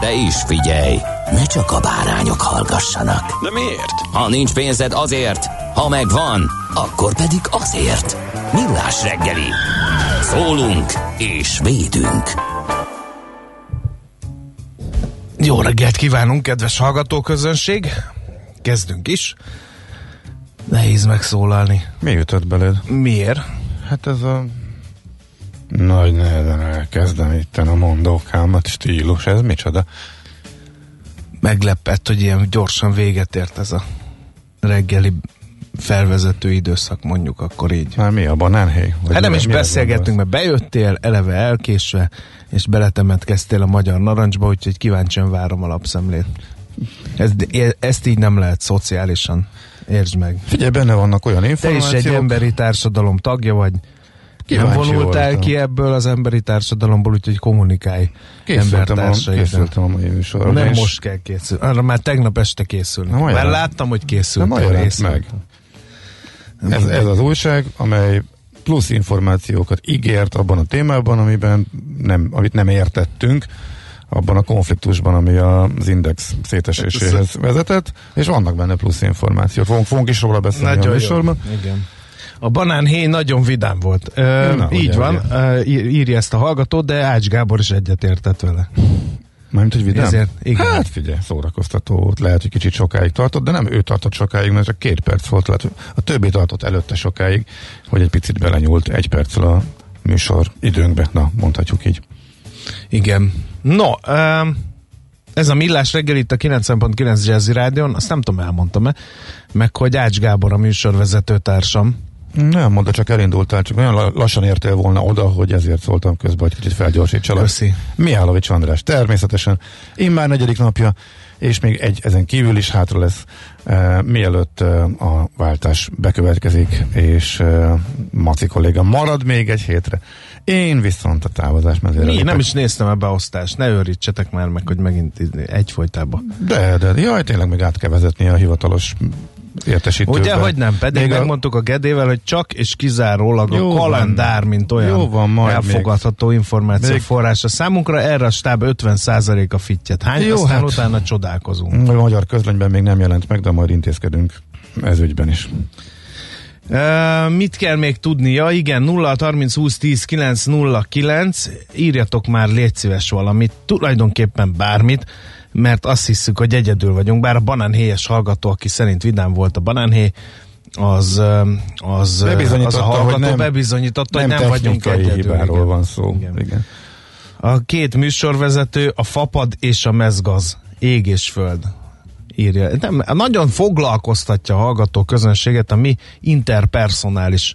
De is figyelj, ne csak a bárányok hallgassanak. De miért? Ha nincs pénzed azért, ha megvan, akkor pedig azért. Millás reggeli. Szólunk és védünk. Jó reggelt kívánunk, kedves hallgatóközönség! Kezdünk is. Nehéz megszólalni. Mi jutott beled? Miért? Hát ez a nagy nehezen elkezdem itt a mondókámat stílus, ez micsoda? Meglepett, hogy ilyen gyorsan véget ért ez a reggeli felvezető időszak, mondjuk akkor így. Már mi a banánhéj? Vagy Hát nem is beszélgettünk, mert bejöttél, eleve elkésve, és beletemetkeztél a magyar narancsba, úgyhogy kíváncsian várom a lapszemlét. Ez, ezt így nem lehet szociálisan. Értsd meg. Figyelj, benne vannak olyan Te információk. is egy emberi társadalom tagja vagy. Kíváncsi nem vonultál voltam. ki ebből az emberi társadalomból, úgyhogy kommunikálj Készültem a, a mai műsorra. Nem és most kell készülni, arra már tegnap este készülni. Na, majd Mert jelent. láttam, hogy Nem készült. ma jelent meg. Ez, ez az újság, amely plusz információkat ígért abban a témában, amiben nem, amit nem értettünk, abban a konfliktusban, ami az index széteséséhez vezetett, és vannak benne plusz információk. Fogunk, fogunk is róla beszélni a Nagyon jó. műsorban. Igen. A banánhéj nagyon vidám volt. Ö, Na, így ugye, van, ugye. Írja ezt a hallgató, de Ács Gábor is egyetértett vele. Mármint, hogy vidám? Ezért, igen. Hát figyelj, szórakoztató volt. Lehet, hogy kicsit sokáig tartott, de nem ő tartott sokáig, mert csak két perc volt. Lehet, a többi tartott előtte sokáig, hogy egy picit belenyúlt egy perccel a műsor időnkbe. Na, mondhatjuk így. Igen. No, um, ez a Millás reggel itt a 90.9 Jazzy Rádion, azt nem tudom, elmondtam-e, meg hogy Ács Gábor a műsorvezető társam. Nem mondta, csak elindultál, csak olyan la- lassan értél volna oda, hogy ezért szóltam közben, hogy kicsit felgyorsítsalak. Köszi. Mihálovics András, természetesen. Immár negyedik napja, és még egy ezen kívül is hátra lesz, e, mielőtt e, a váltás bekövetkezik, és e, Maci kolléga marad még egy hétre. Én viszont a távozás. Mi? lépek. Nem is néztem a beosztást, ne őrítsetek már meg, hogy megint egyfolytában. De, de, jaj, tényleg meg át kell vezetni a hivatalos értesítőbe. Ugye, hogy nem, pedig Még a- megmondtuk a Gedével, hogy csak és kizárólag Jó a van. kalendár, mint olyan Jó van, majd elfogadható információ Még- forrása. Számunkra erre a stáb 50%-a fittyet. Hány? Jó, Aztán hát- utána csodálkozunk. A magyar közlönyben még nem jelent meg, de majd intézkedünk ez ügyben is. Uh, mit kell még tudnia? Igen, 0 30 20 10 9 0 9. Írjatok már, légy szíves valamit, tulajdonképpen bármit, mert azt hiszük, hogy egyedül vagyunk, bár a banánhéjes hallgató, aki szerint vidám volt a banánhéj, az, az, az a hallgató hogy nem- bebizonyította, Nem, hogy nem vagyunk egyedül. hibáról igen. van szó. Igen. Igen. A két műsorvezető, a Fapad és a Mezgaz, ég és föld írja. Nem, nagyon foglalkoztatja a hallgató közönséget a mi interpersonális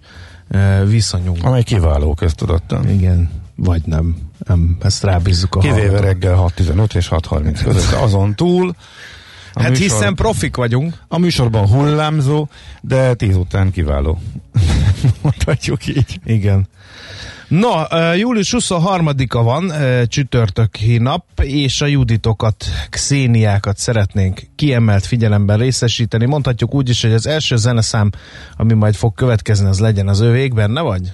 viszonyunk. Amely kiváló köztudottan. Igen, vagy nem. nem ezt rábízzuk a Kivéve reggel 6.15 és 6.30 között. Azon túl a, Hát műsor, hiszen profik vagyunk. a műsorban hullámzó, de 10 után kiváló. Mondhatjuk így. Igen. Uh, július 23-a van, csütörtöki nap, és a juditokat, xéniákat szeretnénk kiemelt figyelemben részesíteni. Mondhatjuk úgy is, hogy az első zeneszám, ami majd fog következni, az legyen az övék, benne vagy?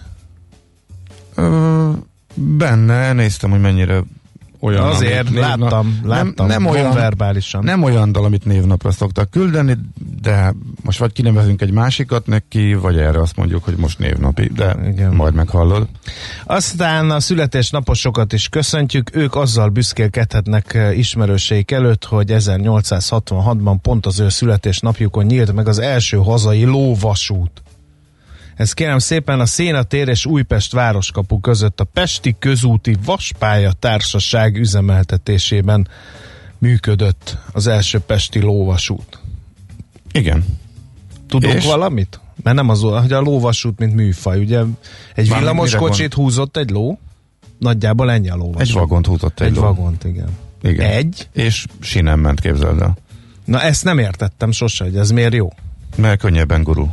Ö, benne néztem, hogy mennyire olyan, Azért amit névnap- láttam, láttam, nem, nem olyan, verbálisan. nem olyan dal, amit névnapra szoktak küldeni, de most vagy kinevezünk egy másikat neki, vagy erre azt mondjuk, hogy most névnapi, de Igen. Majd meghallod. Aztán a születésnaposokat is köszöntjük, ők azzal büszkélkedhetnek eh, ismerőseik előtt, hogy 1866-ban pont az ő születésnapjukon nyílt meg az első hazai lóvasút. Ez kérem szépen a Szénatér és Újpest városkapu között a Pesti Közúti Vaspálya Társaság üzemeltetésében működött az első pesti lóvasút. Igen. Tudunk És? valamit? Mert nem az, hogy a lóvasút, mint műfaj, ugye egy Mármint villamos mire kocsit húzott egy ló, nagyjából ennyi a lóvasút. Egy vagont húzott egy, Egy ló. vagont, igen. Igen. Egy? És sinem ment, képzeld el. Na ezt nem értettem sose, hogy ez miért jó. Mert könnyebben gurul.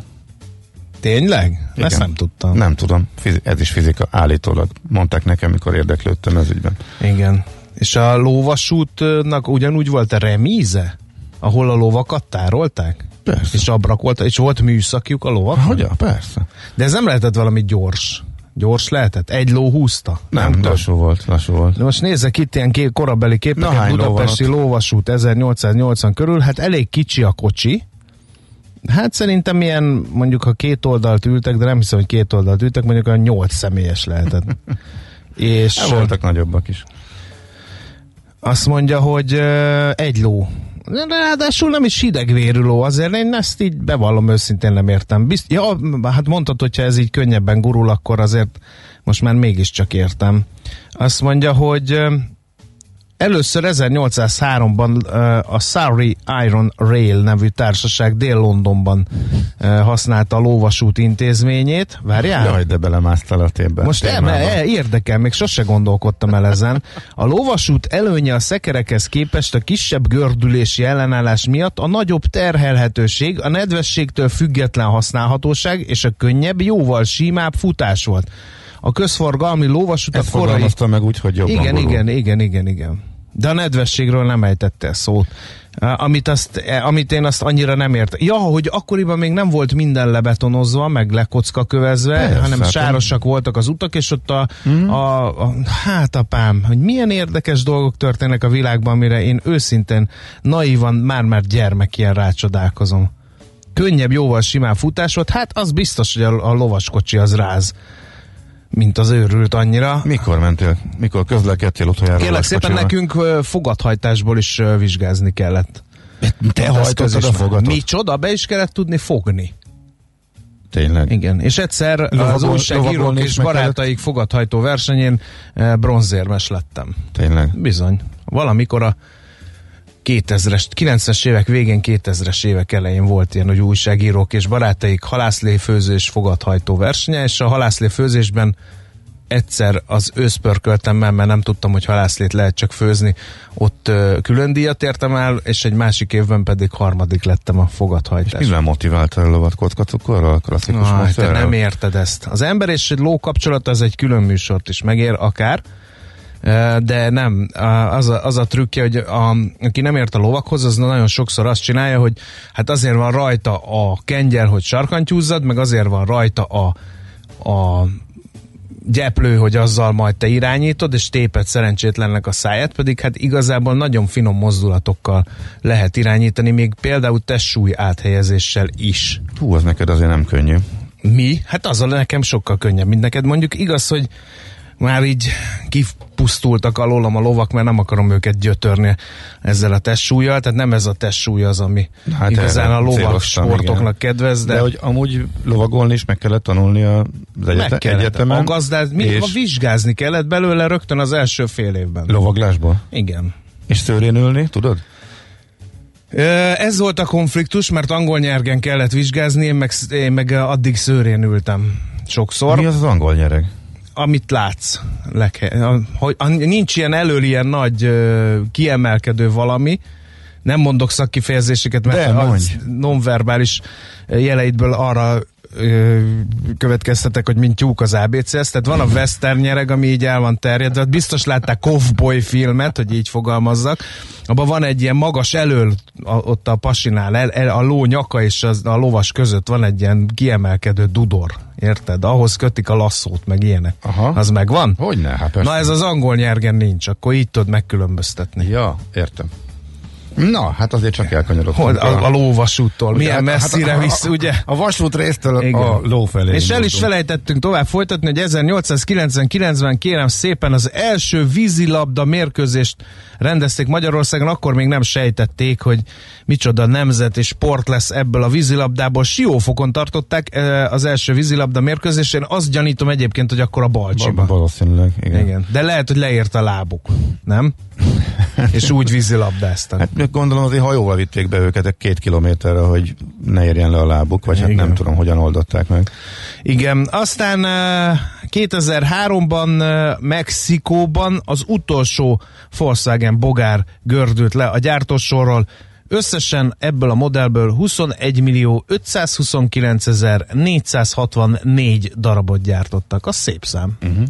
Tényleg? Igen. Ezt nem tudtam. Nem tudom, Fizi- ez is fizika állítólag. Mondták nekem, mikor érdeklődtem ez ügyben. Igen. És a lóvasútnak ugyanúgy volt a remíze? Ahol a lovakat tárolták? Persze. És abrakolta, és volt műszakjuk a lovak? Hogy? Ja, persze. De ez nem lehetett valami gyors. Gyors lehetett? Egy ló húzta? Nem, tudom. lassú volt, lassú volt. De most nézzek itt ilyen ké- korabeli képeket, Na, ló Budapesti ott? lóvasút 1880 körül, hát elég kicsi a kocsi. Hát szerintem ilyen, mondjuk ha két oldalt ültek, de nem hiszem, hogy két oldalt ültek, mondjuk olyan nyolc személyes lehetett. És Hát voltak nagyobbak is. azt mondja, hogy egy ló. Ráadásul nem is hidegvérű ló, azért én ezt így bevallom őszintén nem értem. Bizt, ja, hát mondtad, hogyha ez így könnyebben gurul, akkor azért most már mégiscsak értem. Azt mondja, hogy először 1803-ban ö, a Surrey Iron Rail nevű társaság Dél-Londonban ö, használta a lóvasút intézményét. Várjál? Jaj, de belemásztál a témbe. Most el, el, érdekel, még sose gondolkodtam el ezen. A lóvasút előnye a szekerekhez képest a kisebb gördülési ellenállás miatt a nagyobb terhelhetőség, a nedvességtől független használhatóság és a könnyebb, jóval símább futás volt. A közforgalmi lóvasutak Ezt korai... meg úgy, hogy jobban Igen, igen, igen, igen, igen. De a nedvességről nem ejtette szót. Amit, azt, eh, amit én azt annyira nem értem. Ja, hogy akkoriban még nem volt minden lebetonozva, meg lekocka kövezve, Persze, hanem hát sárosak voltak az utak, és ott a, mm. a, a hát apám, hogy milyen érdekes dolgok történnek a világban, amire én őszintén naívan már-már gyermek ilyen rácsodálkozom. Könnyebb, jóval simán futás volt, hát az biztos, hogy a, a lovaskocsi az ráz, mint az őrült annyira. Mikor mentél? Mikor közlekedtél utoljára? Kérlek szépen laskocsival? nekünk fogadhajtásból is vizsgázni kellett. Te hajtottad a fogatot? Micsoda, be is kellett tudni fogni. Tényleg? Igen, és egyszer az Lovagol- újságírók lovagolni és barátaik fogadhajtó versenyén bronzérmes lettem. Tényleg? Bizony. Valamikor a 2000-es, 90-es évek végén, 2000-es évek elején volt ilyen, hogy újságírók és barátaik halászléfőzés fogadhajtó versenye, és a halászléfőzésben egyszer az őszpörköltem el, mert nem tudtam, hogy halászlét lehet csak főzni. Ott külön díjat értem el, és egy másik évben pedig harmadik lettem a fogadhajtás. Mivel motiválta a lovat kockacukorral? Klasszikus Ah, te nem érted ezt. Az ember és egy ló kapcsolata az egy külön műsort is megér, akár, de nem, az a, az a trükkje, hogy a, aki nem ért a lovakhoz, az nagyon sokszor azt csinálja, hogy hát azért van rajta a kengyel, hogy sarkantyúzzad, meg azért van rajta a, a gyeplő, hogy azzal majd te irányítod, és téped szerencsétlennek a száját, pedig hát igazából nagyon finom mozdulatokkal lehet irányítani, még például testsúly áthelyezéssel is. Hú, az neked azért nem könnyű. Mi? Hát azzal nekem sokkal könnyebb, mint neked. Mondjuk igaz, hogy már így kipusztultak alólam a lovak, mert nem akarom őket gyötörni ezzel a testsúlyjal, tehát nem ez a testsúly az, ami Hát igazán a lovak sportoknak igen. kedvez, de, De, hogy amúgy lovagolni is meg kellett tanulni az meg egyete, kellett. egyetemen. A gazdát, mi, és vizsgázni kellett belőle rögtön az első fél évben. lovaglásból. Igen. És szőrén ülni, tudod? Ez volt a konfliktus, mert angol nyergen kellett vizsgázni, én meg, én meg addig szőrén ültem sokszor. Mi az az angol nyereg? Amit látsz. A- hogy a- nincs ilyen elől ilyen nagy kiemelkedő valami, nem mondok szakkifejezéseket, mert De, mondj. nonverbális jeleidből arra következtetek, hogy mint tyúk az abc tehát van a western nyereg, ami így el van terjedve, biztos látták Cowboy filmet, hogy így fogalmazzak, abban van egy ilyen magas elől, a, ott a pasinál, el, el, a ló nyaka és az, a lovas között van egy ilyen kiemelkedő dudor, érted? Ahhoz kötik a lasszót, meg ilyenek. Aha. Az megvan? Hogyne, hát persze. Na ez az angol nyergen nincs, akkor így tudod megkülönböztetni. Ja, értem. Na, hát azért csak Hol, elkanyarodtunk. a, a lóvasúttól. Ugye, Milyen hát- messzire hát a- visz, ugye? A vasút résztől Igen. a ló felé. És el is felejtettünk tovább folytatni, hogy 1899-ben kérem szépen az első vízilabda mérkőzést rendezték Magyarországon, akkor még nem sejtették, hogy micsoda nemzet és sport lesz ebből a vízilabdából. Siófokon tartották eh, az első vízilabda mérkőzést, én azt gyanítom egyébként, hogy akkor a Balcsiba. Ba- Valószínűleg, igen. Igen. De lehet, hogy leért a lábuk, nem? és úgy vízilabdáztak. Hát gondolom azért hajóval vitték be őket egy két kilométerre, hogy ne érjen le a lábuk, vagy hát Igen. nem tudom, hogyan oldották meg. Igen, aztán eh, 2003-ban eh, Mexikóban az utolsó Volkswagen bogár gördült le a gyártósorról. Összesen ebből a modellből 21 millió 529 ezer 464 darabot gyártottak. Az szép szám. Uh-huh.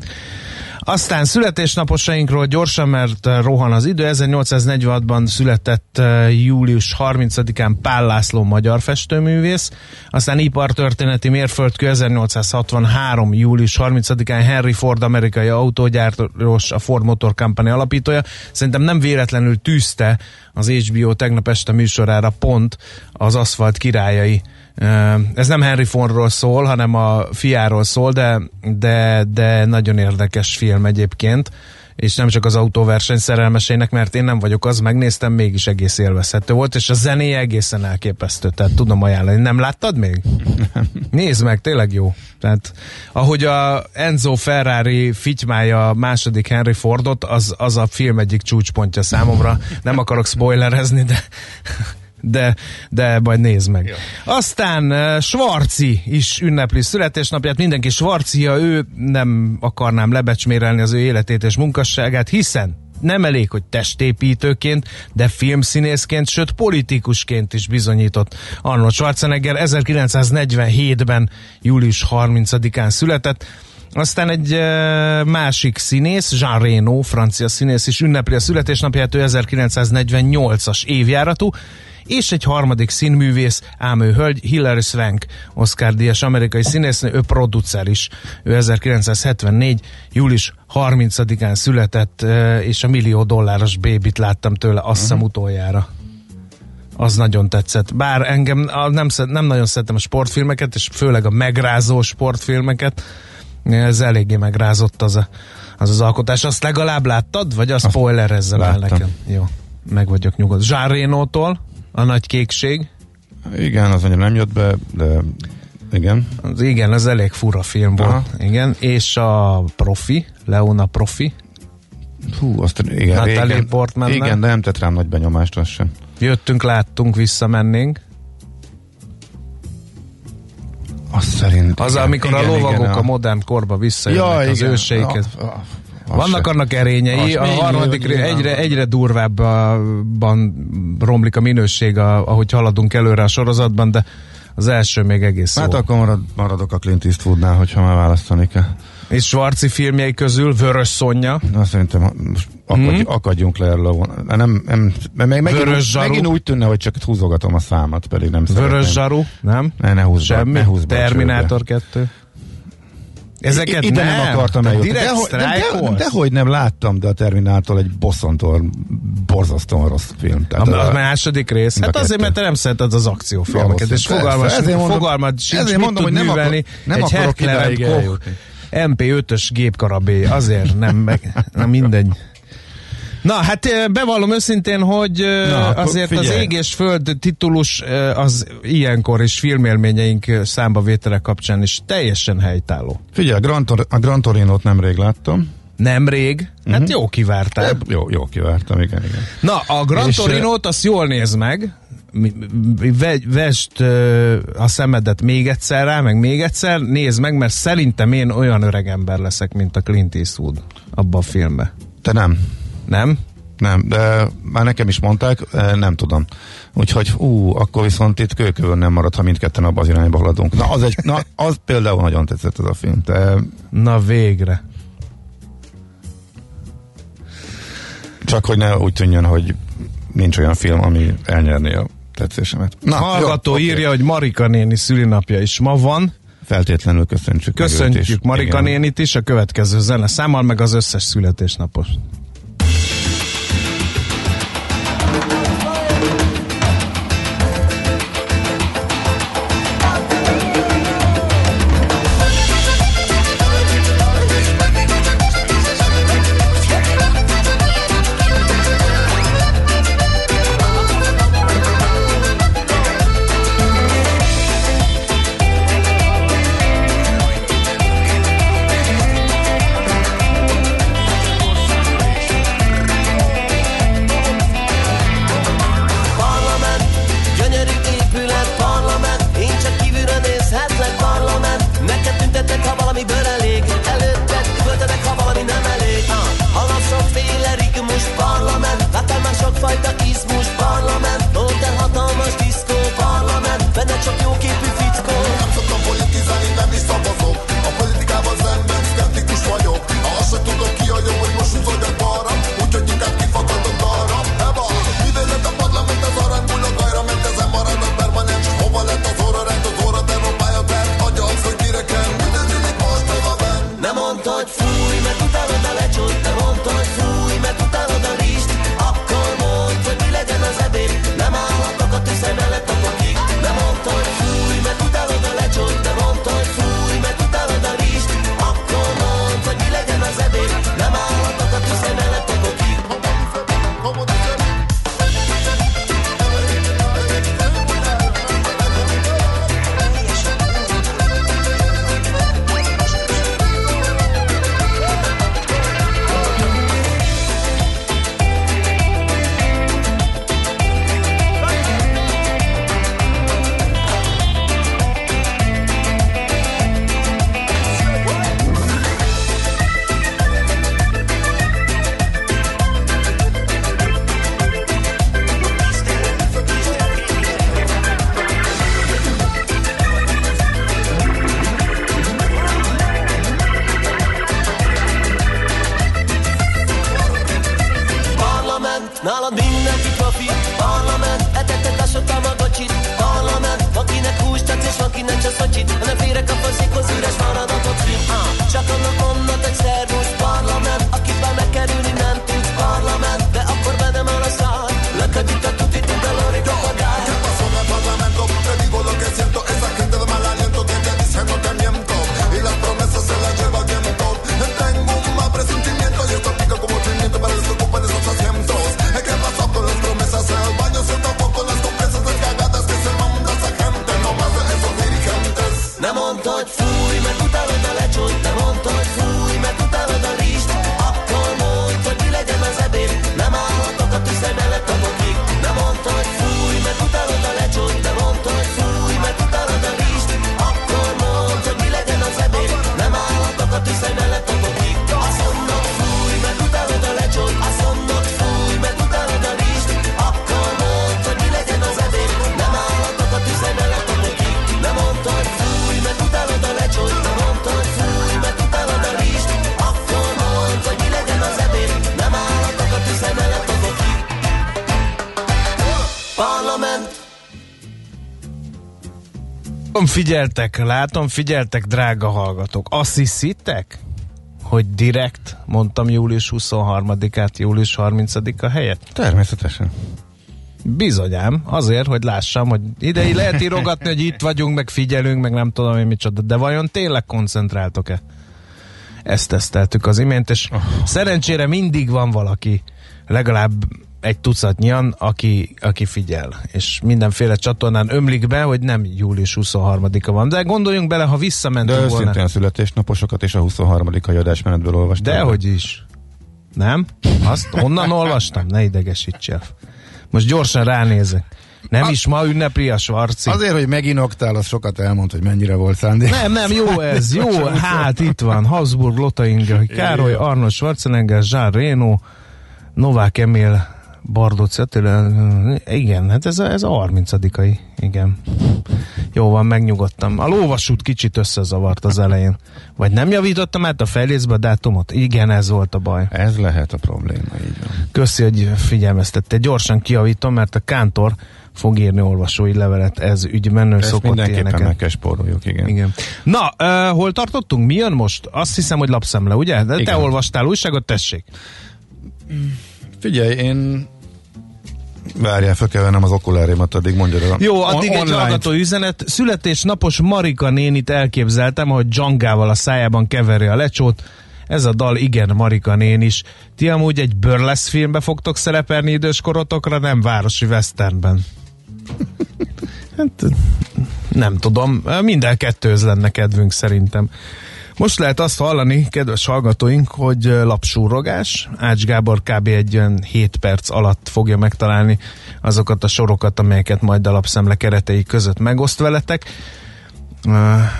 Aztán születésnaposainkról gyorsan, mert eh, rohan az idő. 1846-ban született eh, július 30-án Pál László magyar festőművész, aztán ipartörténeti mérföldkő 1863. július 30-án Henry Ford amerikai autógyártós, a Ford Motor Company alapítója. Szerintem nem véletlenül tűzte az HBO tegnap este műsorára pont az aszfalt királyai Ez nem Henry Fordról szól, hanem a fiáról szól, de, de, de nagyon érdekes film egyébként és nem csak az autóverseny szerelmesének, mert én nem vagyok az, megnéztem, mégis egész élvezhető volt, és a zenéje egészen elképesztő, tehát tudom ajánlani. Nem láttad még? Nézd meg, tényleg jó. Tehát ahogy a Enzo Ferrari fitymája második Henry Fordot, az, az a film egyik csúcspontja számomra. Nem akarok spoilerezni, de de, de majd nézd meg. Jó. Aztán Svarci is ünnepli születésnapját, mindenki Svarcia, ő nem akarnám lebecsmérelni az ő életét és munkasságát, hiszen nem elég, hogy testépítőként, de filmszínészként, sőt politikusként is bizonyított Arnold Schwarzenegger 1947-ben július 30-án született. Aztán egy másik színész, Jean Reno, francia színész is ünnepli a születésnapját, ő 1948-as évjáratú, és egy harmadik színművész, ám ő hölgy, Hilary Swank, Oscar díjas amerikai színésznő, ő producer is. Ő 1974. július 30-án született, és a millió dolláros bébit láttam tőle, azt hiszem uh-huh. utoljára. Az nagyon tetszett. Bár engem nem, nem nagyon szeretem a sportfilmeket, és főleg a megrázó sportfilmeket. Ez eléggé megrázott az a, az, az alkotás. Azt legalább láttad? Vagy a spoiler ezzel el nekem? Jó, meg vagyok nyugodt. Reno-tól, a nagy kékség. Igen, az annyira nem jött be, de igen. Az, igen, ez elég fura film volt. Aha. Igen, és a Profi, Leona Profi. Hú, azt igen, Natalie régen, Portman igen, de nem tett rám nagy benyomást az sem. Jöttünk, láttunk, visszamennénk. Azt szerint. Az, igen, amikor igen, a lovagok igen, a modern korba visszajönnek ja, az. A, a, Vannak annak erényei, a harmadik nyilván. egyre, egyre durvábban romlik a minőség, a, ahogy haladunk előre a sorozatban, de az első még egész Hát jó. akkor marad, maradok a Clint Eastwoodnál, hogyha már választani kell. És Svarci filmjei közül Vörös Szonya, Na, szerintem most akadj, hmm. akadjunk le erről a von... nem, nem, meg, megint, Vörös zsaru. megint úgy tűnne, hogy csak húzogatom a számat, pedig nem Vörös szeretném. Zsaru, nem? Ne, ne húzd be, Semmi? ne húzd be Terminátor 2. Ezeket Ide nem, nem akartam Te eljutni. Dehogy- de, de, sztrájkolsz? dehogy nem láttam, de a Terminátor egy bosszantóan, borzasztóan rossz film. Tehát A, a- a második rész? Hát azért, mert te nem szereted az akciófilmeket, és fogalmas, ezért mondom- fogalmad sincs, ezért mondom, hogy nem akar- nem egy akarok Koch eljutni. MP5-ös gépkarabé, azért nem, meg, na mindegy. Na, hát bevallom őszintén, hogy Na, azért az figyelj. Ég és Föld titulus az ilyenkor is filmélményeink eh, számba vétele kapcsán is teljesen helytálló. Figyelj, a Gran, Tor- a Gran Torino-t nemrég láttam. Nemrég, hát Mhm. jó kivártál. Jó, jó kivártam, igen, igen. Na, a Gran És, Torino-t azt jól néz meg, Mi- mi- ve- vesd ö, a szemedet még egyszer rá, meg még egyszer, nézd meg, mert szerintem én olyan öreg ember leszek, mint a Clint Eastwood abban a filmben. Te nem. Nem? Nem, de már nekem is mondták, nem tudom. Úgyhogy, ú, akkor viszont itt kőkövön nem marad, ha mindketten abban az irányba haladunk. Na, az, egy, na, az például nagyon tetszett ez a film. De Na végre. csak hogy ne úgy tűnjön, hogy nincs olyan film, ami elnyerné a tetszésemet. Na, Hallgató jó, írja, hogy Marika néni szülinapja is ma van. Feltétlenül köszöntsük. Köszöntjük. Marika Igen. nénit is a következő zene számmal, meg az összes születésnapos. Figyeltek, látom, figyeltek, drága hallgatók. Azt hiszitek, hogy direkt mondtam július 23-át, július 30-a helyett? Természetesen. Bizonyám, azért, hogy lássam, hogy idei lehet írogatni, hogy itt vagyunk, meg figyelünk, meg nem tudom én micsoda, de vajon tényleg koncentráltok-e? Ezt teszteltük az imént, és szerencsére mindig van valaki, legalább egy tucatnyian, aki, aki figyel, és mindenféle csatornán ömlik be, hogy nem július 23-a van. De gondoljunk bele, ha De visszamentünk volna. őszintén a születésnaposokat és a 23. adásmenetből olvastam. Dehogy is. Nem? Azt onnan olvastam? Ne idegesíts el. Most gyorsan ránézek. Nem is ma ünnepli a Svarci. Azért, hogy meginoktál, az sokat elmond, hogy mennyire volt szándék. Nem, nem, jó ez, jó, hát itt van, Habsburg, Lothar Inge, Károly, Arnold Schwarzenegger, Jean Reno, Novák Emil Bardóci Attila, igen, hát ez a, ez a 30 igen. Jó van, megnyugodtam. A lóvasút kicsit összezavart az elején. Vagy nem javítottam át a fejlészbe a dátumot? Igen, ez volt a baj. Ez lehet a probléma, így van. Köszi, hogy figyelmeztette. Gyorsan kijavítom, mert a kántor fog írni olvasói levelet ez ügyben, ő Ezt szokott mindenképpen ilyeneket. meg kell spóroljuk, igen. Igen. Na, uh, hol tartottunk? Mi jön most? Azt hiszem, hogy lapszemle, ugye? De te Igen. olvastál újságot, tessék. Figyelj, én Várjál, fel kell vennem az okulárimat, addig mondja el. Jó, addig On- egy hallgató üzenet. Születésnapos Marika nénit elképzeltem, hogy Dzsangával a szájában keveri a lecsót. Ez a dal igen, Marika nén is. Ti amúgy egy burlesz filmbe fogtok szerepelni időskorotokra, nem városi westernben. hát, nem tudom, minden kettőz lenne kedvünk szerintem. Most lehet azt hallani, kedves hallgatóink, hogy lapsúrogás. Ács Gábor kb. egy olyan 7 perc alatt fogja megtalálni azokat a sorokat, amelyeket majd a lapszemle keretei között megoszt veletek.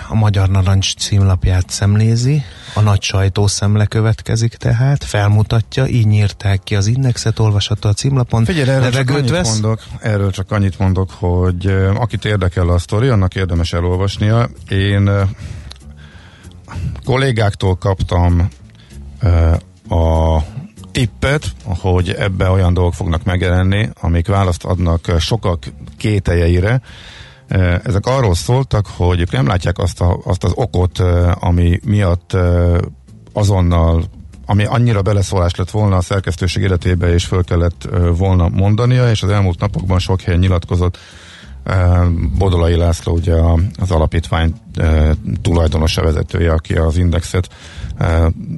A Magyar Narancs címlapját szemlézi, a nagy sajtószemle következik tehát, felmutatja, így nyírták ki az indexet, olvasható a címlapon, Figyelj, erről csak annyit vesz. mondok, erről csak annyit mondok, hogy akit érdekel a sztori, annak érdemes elolvasnia. Én kollégáktól kaptam a tippet, hogy ebbe olyan dolgok fognak megjelenni, amik választ adnak sokak kételjeire. Ezek arról szóltak, hogy ők nem látják azt, a, azt az okot, ami miatt azonnal ami annyira beleszólás lett volna a szerkesztőség életébe, és föl kellett volna mondania, és az elmúlt napokban sok helyen nyilatkozott Bodolai László, ugye az alapítvány tulajdonosa vezetője, aki az indexet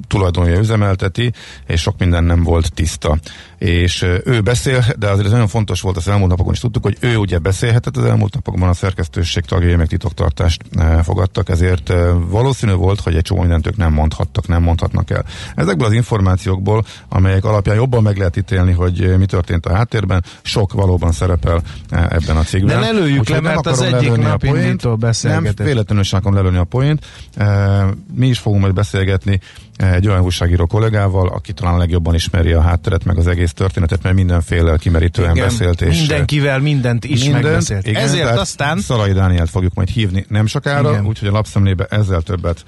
tulajdonja üzemelteti, és sok minden nem volt tiszta. És ö, ő beszél, de azért ez nagyon fontos volt az elmúlt napokon is tudtuk, hogy ő ugye beszélhetett az elmúlt napokban a szerkesztőség tagjai meg titoktartást ö, fogadtak, ezért valószínű volt, hogy egy csomó mindent ők nem mondhattak, nem mondhatnak el. Ezekből az információkból, amelyek alapján jobban meg lehet ítélni, hogy mi történt a háttérben, sok valóban szerepel ebben a cégben. De ne lőjük Úgyhogy le, mert az egyik nap indító beszélgetés. Nem, véletlenül sem akarom lelőni a poént. E, Mi is fogunk majd beszélgetni Disney. egy olyan újságíró kollégával, aki talán legjobban ismeri a hátteret, meg az egész történetet, mert mindenféle kimerítően igen, beszélt. És mindenkivel mindent is mindent, megbeszélt. Igen, Ezért aztán... Szarai Dánielt fogjuk majd hívni nem sokára, igen. úgyhogy a lapszemlébe ezzel többet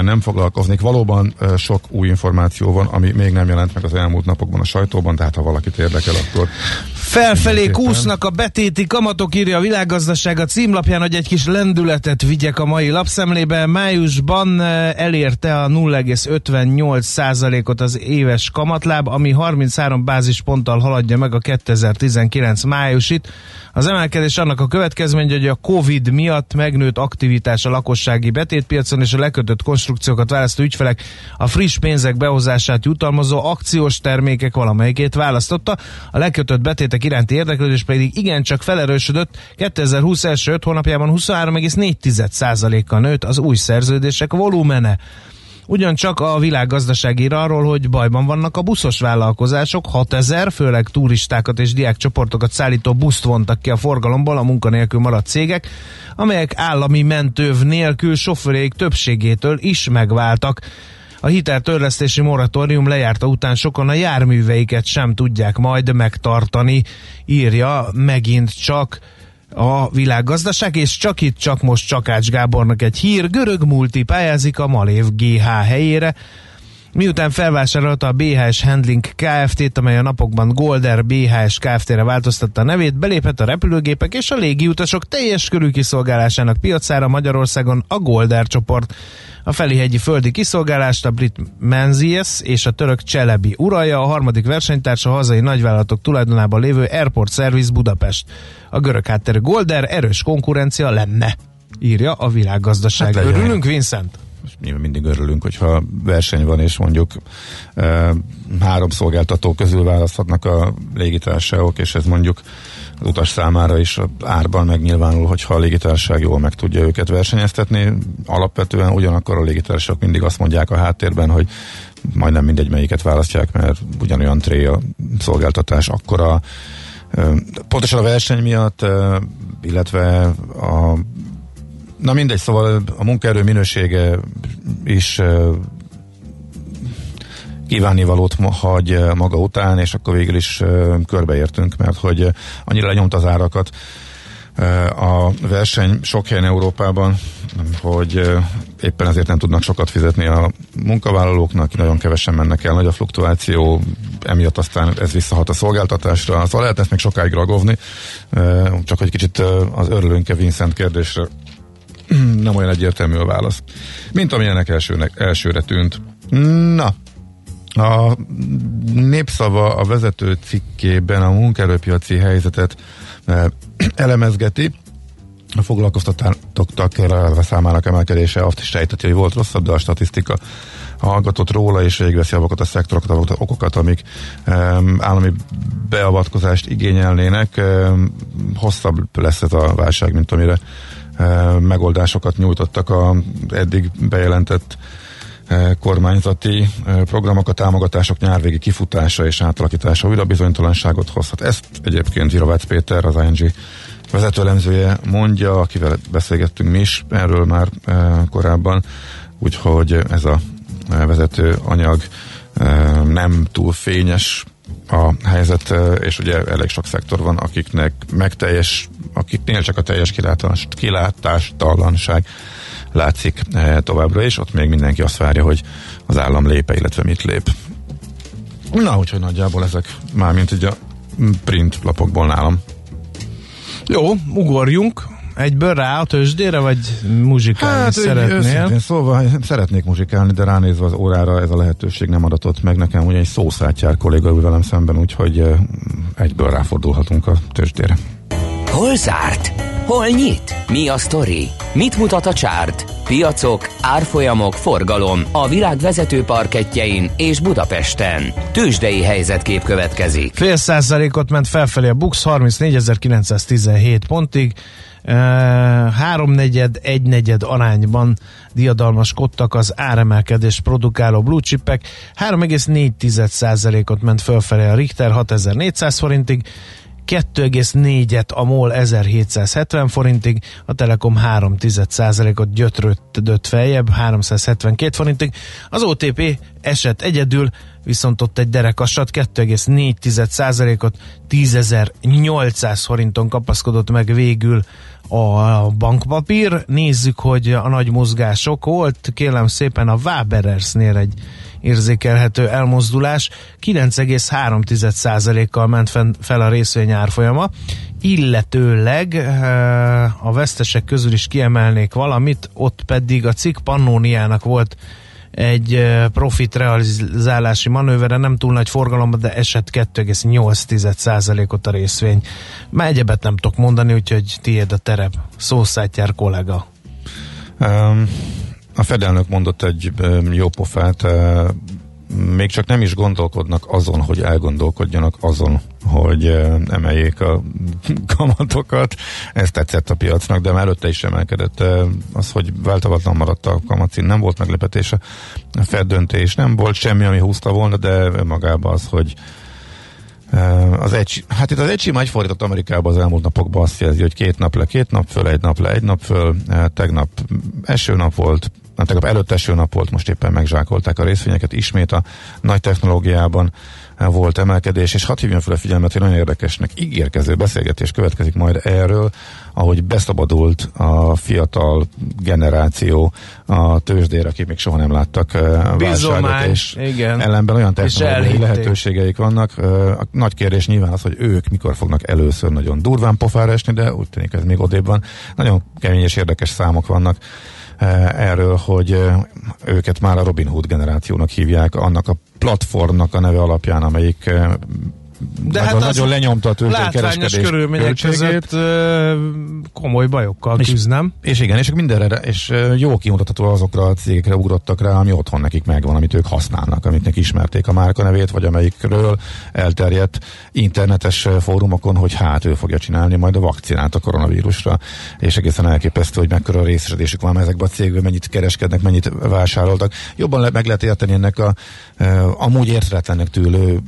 nem foglalkoznék. Valóban sok új információ van, ami még nem jelent meg az elmúlt napokban a sajtóban, tehát ha valakit érdekel, akkor... Felfelé kúsznak a betéti kamatok, írja a világgazdaság a címlapján, hogy egy kis lendületet vigyek a mai lapszemlébe. Májusban elérte a 0,5 58%-ot az éves kamatláb, ami 33 bázisponttal haladja meg a 2019 májusit. Az emelkedés annak a következménye, hogy a COVID miatt megnőtt aktivitás a lakossági betétpiacon és a lekötött konstrukciókat választó ügyfelek a friss pénzek behozását jutalmazó akciós termékek valamelyikét választotta. A lekötött betétek iránti érdeklődés pedig igencsak felerősödött. 2020 első 5 hónapjában 23,4%-kal nőtt az új szerződések volumene. Ugyancsak a világgazdaság ír arról, hogy bajban vannak a buszos vállalkozások. 6000, főleg turistákat és diákcsoportokat szállító buszt vontak ki a forgalomból a munkanélkül maradt cégek, amelyek állami mentőv nélkül sofőrék többségétől is megváltak. A hiteltörlesztési moratórium lejárta után sokan a járműveiket sem tudják majd megtartani, írja megint csak a világgazdaság, és csak itt, csak most Csakács Gábornak egy hír, görög multi pályázik a Malév GH helyére, Miután felvásárolta a BHS Handling Kft-t, amely a napokban Golder BHS Kft-re változtatta a nevét, beléphet a repülőgépek és a légiutasok teljes körű kiszolgálásának piacára Magyarországon a Golder csoport. A felihegyi földi kiszolgálást a brit Menzies és a török Cselebi uralja, a harmadik versenytársa a hazai nagyvállalatok tulajdonában lévő Airport Service Budapest. A görög hátterű Golder erős konkurencia lenne, írja a világgazdaság. Hát. Örülünk, Vincent? nyilván mindig örülünk, hogyha verseny van, és mondjuk e, három szolgáltató közül választhatnak a légitársaságok, és ez mondjuk az utas számára is árban megnyilvánul, hogyha a légitársaság jól meg tudja őket versenyeztetni. Alapvetően ugyanakkor a légitársaságok mindig azt mondják a háttérben, hogy majdnem mindegy melyiket választják, mert ugyanolyan tré a szolgáltatás, akkora pontosan a verseny miatt, illetve a Na mindegy, szóval a munkaerő minősége is kívánivalót hagy maga után, és akkor végül is körbeértünk, mert hogy annyira lenyomta az árakat a verseny sok helyen Európában, hogy éppen ezért nem tudnak sokat fizetni a munkavállalóknak, nagyon kevesen mennek el, nagy a fluktuáció, emiatt aztán ez visszahat a szolgáltatásra. Szóval lehet ezt még sokáig ragovni, csak hogy kicsit az örülünk-e Vincent kérdésre nem olyan egyértelmű a válasz, mint amilyenek elsőnek, elsőre tűnt. Na, a népszava a vezető cikkében a munkaerőpiaci helyzetet eh, elemezgeti. A foglalkoztatottak számának emelkedése azt is sejteti, hogy volt rosszabb, de a statisztika hallgatott róla, és végigveszi azokat a szektorokat, azokat a okokat, amik um, állami beavatkozást igényelnének. Um, hosszabb lesz ez a válság, mint amire um, megoldásokat nyújtottak a eddig bejelentett eh, kormányzati programok, a támogatások nyárvégi kifutása és átalakítása újra bizonytalanságot hozhat. Ezt egyébként Virovácz Péter, az ING vezetőlemzője mondja, akivel beszélgettünk mi is erről már korábban, úgyhogy ez a vezető anyag nem túl fényes a helyzet, és ugye elég sok szektor van, akiknek megteljes, akiknél csak a teljes kilátás, kilátástalanság látszik eh, továbbra is, ott még mindenki azt várja, hogy az állam lépe, illetve mit lép. Na, úgyhogy nagyjából ezek már mint ugye a print lapokból nálam. Jó, ugorjunk egyből rá a tőzsdére, vagy muzsikálni hát, szeretnél? Szóval szeretnék muzsikálni, de ránézve az órára ez a lehetőség nem adatott meg nekem, ugye egy szószátjár kolléga ül velem szemben, úgyhogy eh, egyből ráfordulhatunk a tőzsdére. Hol zárt? Hol nyit? Mi a sztori? Mit mutat a csárt? Piacok, árfolyamok, forgalom a világ vezető parketjein és Budapesten. Tőzsdei helyzetkép következik. Fél százalékot ment felfelé a Bux 34.917 pontig. Háromnegyed, egynegyed arányban diadalmaskodtak az áremelkedés produkáló blue chipek. 3,4 ot ment fölfelé a Richter 6400 forintig, 2,4-et a MOL 1770 forintig, a Telekom 3 ot gyötrődött feljebb 372 forintig, az OTP esett egyedül, viszont ott egy derekasat 2,4%-ot 10.800 forinton kapaszkodott meg végül a bankpapír. Nézzük, hogy a nagy mozgások volt. Kérem szépen a Waberersnél egy érzékelhető elmozdulás. 9,3%-kal ment fel a részvény árfolyama, illetőleg eh, a vesztesek közül is kiemelnék valamit, ott pedig a cikk Pannóniának volt egy profit realizálási manővere, nem túl nagy forgalomban, de esett 2,8%-ot a részvény. Már egyebet nem tudok mondani, úgyhogy tiéd a terep. Szószátjár kollega. Um, a fedelnök mondott egy jó pofát, még csak nem is gondolkodnak azon, hogy elgondolkodjanak azon, hogy emeljék a kamatokat. Ez tetszett a piacnak, de már előtte is emelkedett. Az, hogy változatlan maradt a kamatszín, nem volt meglepetés. A Fed döntés nem volt semmi, ami húzta volna, de magában az, hogy az egy, hát itt az egy sima egyfordított Amerikában az elmúlt napokban azt jelzi, hogy két nap le, két nap föl, egy nap le, egy nap föl, tegnap esőnap volt, nem, tegnap előtt esőnap volt, most éppen megzsákolták a részvényeket, ismét a nagy technológiában volt emelkedés, és hadd hívjam fel a figyelmet, hogy nagyon érdekesnek ígérkező beszélgetés következik majd erről, ahogy beszabadult a fiatal generáció a tőzsdére, akik még soha nem láttak válságot, Bizomány, és igen. ellenben olyan technológiai lehetőségeik vannak. Ö, A nagy kérdés nyilván az, hogy ők mikor fognak először nagyon durván pofára esni, de úgy tűnik ez még odébb van. Nagyon kemény és érdekes számok vannak erről, hogy ö, őket már a Robin Hood generációnak hívják, annak a platformnak a neve alapján, amelyik ö, De nagyon, hát nagyon lenyomta a Látványos körülmények között ö, komoly bajokkal És- küzd, nem? És igen, és mindenre, és jó kimutatható azokra a cégekre ugrottak rá, ami otthon nekik megvan, amit ők használnak, amiknek ismerték a márkanevét, vagy amelyikről elterjedt internetes fórumokon, hogy hát ő fogja csinálni majd a vakcinát a koronavírusra, és egészen elképesztő, hogy mekkora részesedésük van ezekben a cégben, mennyit kereskednek, mennyit vásároltak. Jobban le, meg lehet érteni ennek a ö, amúgy érthetetlennek tűlő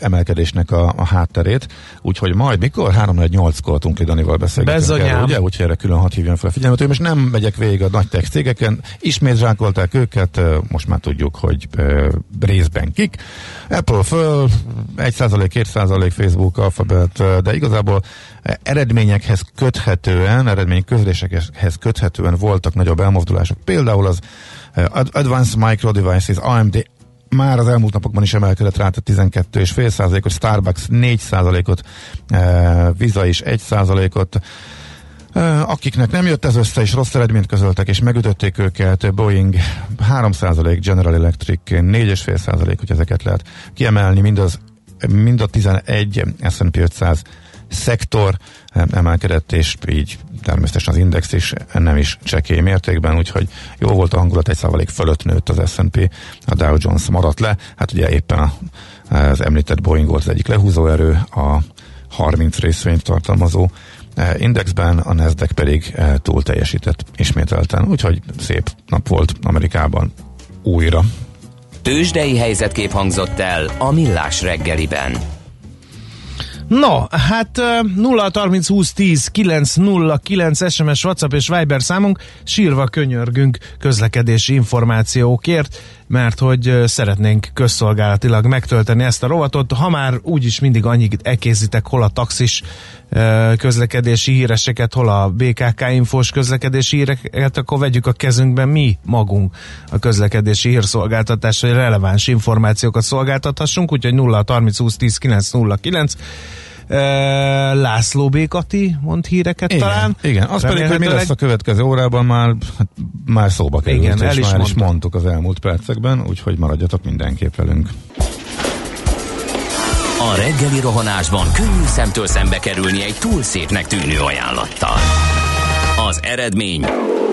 emelkedésnek ennek a, a hátterét, úgyhogy majd mikor? 3-8-kor Tunkli Danival beszélgetünk Bezonyám. erről, ugye? Úgyhogy erre külön hat hívjon fel a figyelmet. Ő most nem megyek végig a nagy tech cégeken, ismét zsákolták őket, most már tudjuk, hogy részben kik. Apple föl, 1%, 2% Facebook, Alphabet, de igazából eredményekhez köthetően, eredmény közlésekhez köthetően voltak nagyobb elmozdulások. Például az Advanced Micro Devices, AMD már az elmúlt napokban is emelkedett rá, tehát 12,5 százalékot, Starbucks 4 százalékot, Visa is 1 százalékot, akiknek nem jött ez össze, és rossz eredményt közöltek, és megütötték őket, Boeing 3 százalék, General Electric 4,5 százalék, hogy ezeket lehet kiemelni, mind, az, mind a 11 S&P 500 szektor emelkedett, és így természetesen az index is nem is csekély mértékben, úgyhogy jó volt a hangulat, egy százalék fölött nőtt az S&P, a Dow Jones maradt le, hát ugye éppen az említett Boeing volt az egyik lehúzó erő, a 30 részvényt tartalmazó eh, indexben, a Nasdaq pedig eh, túl teljesített ismételten, úgyhogy szép nap volt Amerikában újra. Tőzsdei helyzetkép hangzott el a Millás reggeliben. No, hát ö, 0 30 20 10 9 0 9 SMS, WhatsApp és Viber számunk, sírva könyörgünk közlekedési információkért, mert hogy szeretnénk közszolgálatilag megtölteni ezt a rovatot, ha már úgyis mindig annyit elkészítek, hol a taxis közlekedési híreseket, hol a BKK infós közlekedési híreket, akkor vegyük a kezünkben mi magunk a közlekedési hírszolgáltatás, hogy releváns információkat szolgáltathassunk, úgyhogy 0 30 20 10 9 0 9 Uh, László Békati mond híreket Igen, talán. igen. az pedig, hogy mi lesz a következő órában, már, hát, már szóba került, Igen, és el is már is mondta. mondtuk az elmúlt percekben, úgyhogy maradjatok mindenképp velünk. A reggeli rohanásban könnyű szemtől szembe kerülni egy túl szépnek tűnő ajánlattal. Az eredmény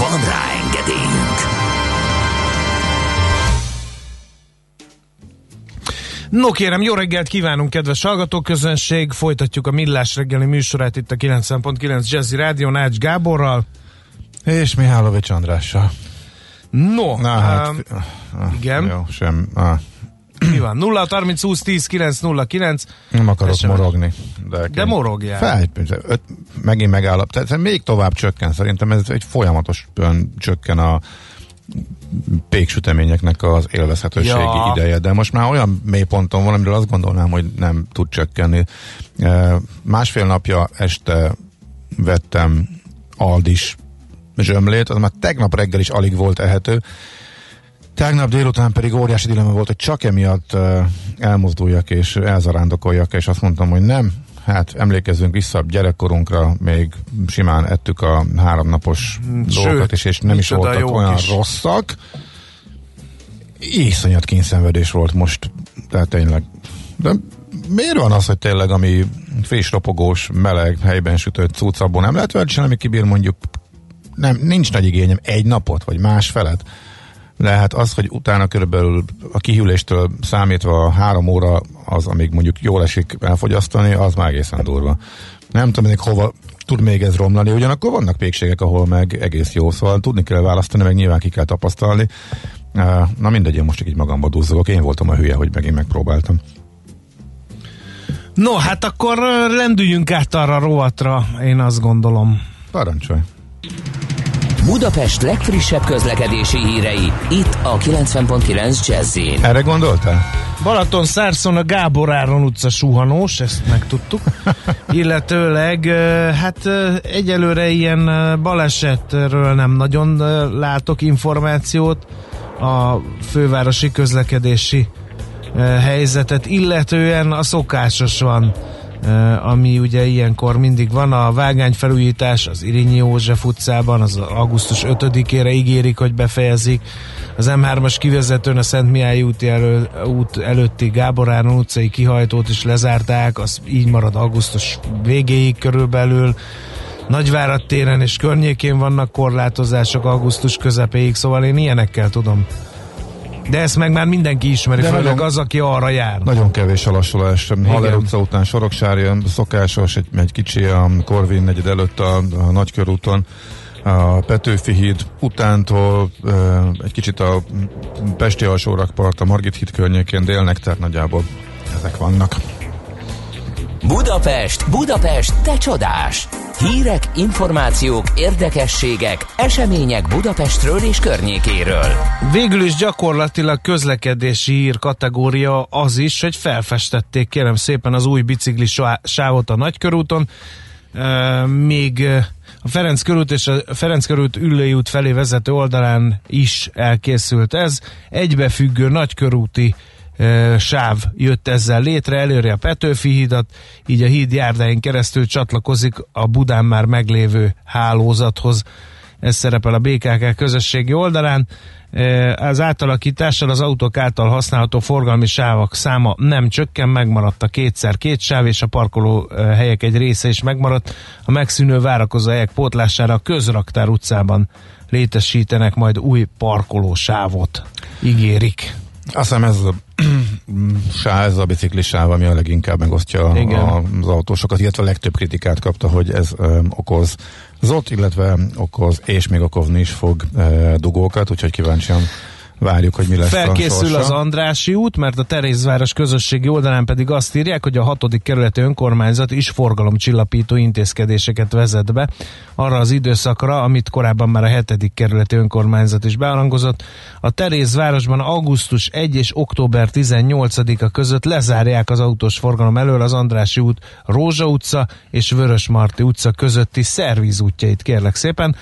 Van rá engedélyünk! No kérem, jó reggelt kívánunk, kedves hallgatóközönség! Folytatjuk a Millás reggeli műsorát itt a 90.9 Jazzy Rádió Nács Gáborral. És Mihálovics Andrással. No, Na hát, um, ah, igen. Jó, sem, ah, mi van? 0 30 20 10 9 0 9 nem akarok SMS. morogni. De, De morogjál. Fel, öt, megint megállap. Tehát még tovább csökken. Szerintem ez egy folyamatos csökken a péksüteményeknek az élvezhetőségi Ja. ideje, de most már olyan mélyponton van, amiről azt gondolnám, hogy nem tud csökkenni. E, Másfél napja este vettem Aldis zsömlét, az már tegnap reggel is alig volt ehető. Tegnap délután pedig óriási dilemma volt, hogy csak emiatt elmozduljak és elzarándokoljak, és azt mondtam, hogy nem, hát emlékezzünk vissza a gyerekkorunkra, még simán ettük a háromnapos dolgokat is, és nem is voltak olyan is. rosszak. Iszonyat kényszenvedés volt most, tehát tényleg. De miért van az, hogy tényleg ami friss, ropogós, meleg, helyben sütött cucc, abból nem lehet csinálni, ami kibír mondjuk nem, nincs nagy igényem egy napot, vagy más felet. De hát az, hogy utána körülbelül a kihűléstől számítva a három óra az, amíg mondjuk jól esik elfogyasztani, az már egészen durva. Nem tudom, még hova tud még ez romlani, ugyanakkor vannak pékségek, ahol meg egész jó, szóval tudni kell választani, meg nyilván ki kell tapasztalni. Na mindegy, én most csak így magamba duzzogok, én voltam a hülye, hogy megint megpróbáltam. No, hát akkor lendüljünk át arra a rovatra, én azt gondolom. Parancsolj! Budapest legfrissebb közlekedési hírei, itt a 90.9 Jazzin. Erre gondoltál? Balaton Szárszon a Gábor Áron utca suhanós, ezt megtudtuk. Illetőleg, hát egyelőre ilyen balesetről nem nagyon látok információt a fővárosi közlekedési helyzetet, illetően a szokásos van ami ugye ilyenkor mindig van. A vágányfelújítás az Irinyi József utcában, az augusztus 5-ére ígérik, hogy befejezik. Az M3-as kivezetőn a Szent Mihály úti elő, út előtti Gábor Áron utcai kihajtót is lezárták, az így marad augusztus végéig körülbelül. Nagyvárad téren és környékén vannak korlátozások augusztus közepéig, szóval én ilyenekkel tudom. De ezt meg már mindenki ismeri, De főleg nagyon- az, aki arra jár. Nagyon kevés a lassulás. Haller utca után Soroksár jön, szokásos, egy, egy kicsi a Korvin negyed előtt a, a Nagykörúton, a Petőfi híd utántól egy kicsit a Pesti alsórakpart, a Margit híd környékén délnek, tehát nagyjából ezek vannak. Budapest, Budapest, te csodás! Hírek, információk, érdekességek, események Budapestről és környékéről. Végül is gyakorlatilag közlekedési hír kategória az is, hogy felfestették kérem szépen az új bicikli sá- sávot a Nagykörúton, Uh, még a Ferenc körút és a Ferenc körút Üllői út felé vezető oldalán is elkészült ez. Egybefüggő nagykörúti sáv jött ezzel létre, előre a Petőfi hídat, így a híd járdáin keresztül csatlakozik a Budán már meglévő hálózathoz. Ez szerepel a BKK közösségi oldalán. Az átalakítással az autók által használható forgalmi sávok száma nem csökken, megmaradt a kétszer két sáv, és a parkoló helyek egy része is megmaradt. A megszűnő várakozó helyek pótlására a közraktár utcában létesítenek majd új parkolósávot. Ígérik. Azt hiszem ez a ez a bicikli sáv, ami a leginkább megosztja Igen. az autósokat, illetve a legtöbb kritikát kapta, hogy ez ö, okoz zot, illetve okoz, és még okozni is fog ö, dugókat, úgyhogy kíváncsian várjuk, hogy mi lesz Felkészül az Andrási út, mert a Terézváros közösségi oldalán pedig azt írják, hogy a hatodik kerületi önkormányzat is forgalomcsillapító intézkedéseket vezet be arra az időszakra, amit korábban már a hetedik kerületi önkormányzat is bearangozott. A Terézvárosban augusztus 1 és október 18-a között lezárják az autós forgalom elől az Andrási út, Rózsa utca és Vörösmarty utca közötti szervízútjait kérlek szépen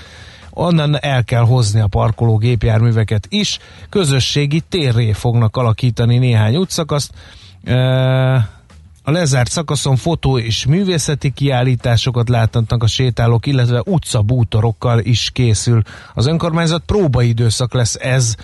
onnan el kell hozni a parkoló gépjárműveket is. Közösségi térré fognak alakítani néhány útszakaszt. A lezárt szakaszon fotó és művészeti kiállításokat láthatnak a sétálók, illetve utcabútorokkal is készül. Az önkormányzat próbaidőszak lesz ez,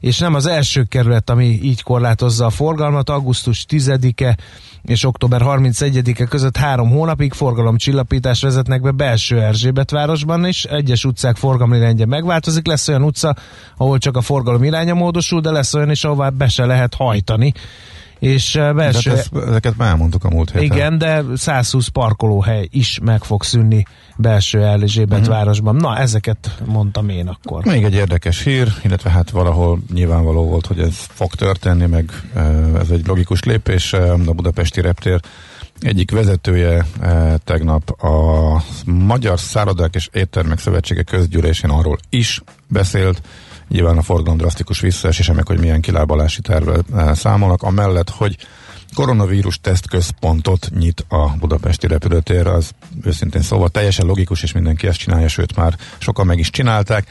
és nem az első kerület, ami így korlátozza a forgalmat. Augusztus 10-e és október 31-e között három hónapig forgalomcsillapítást vezetnek be belső Erzsébet városban is. Egyes utcák forgalmi rendje megváltozik, lesz olyan utca, ahol csak a forgalom iránya módosul, de lesz olyan is, ahová be se lehet hajtani. És De belső... hát ezt, ezeket már elmondtuk a múlt héten. Igen, de 120 parkolóhely is meg fog szűnni belső Erzsébet uh-huh. városban. Na, ezeket mondtam én akkor. Még egy érdekes hír, illetve hát valahol nyilvánvaló volt, hogy ez fog történni, meg ez egy logikus lépés. A budapesti reptér egyik vezetője tegnap a Magyar Szállodák és Éttermek Szövetsége közgyűlésén arról is beszélt, nyilván a forgalom drasztikus visszaesése, meg hogy milyen kilábalási tervvel e, számolnak, amellett, hogy koronavírus tesztközpontot nyit a budapesti repülőtér, az őszintén szóval teljesen logikus, és mindenki ezt csinálja, sőt már sokan meg is csinálták,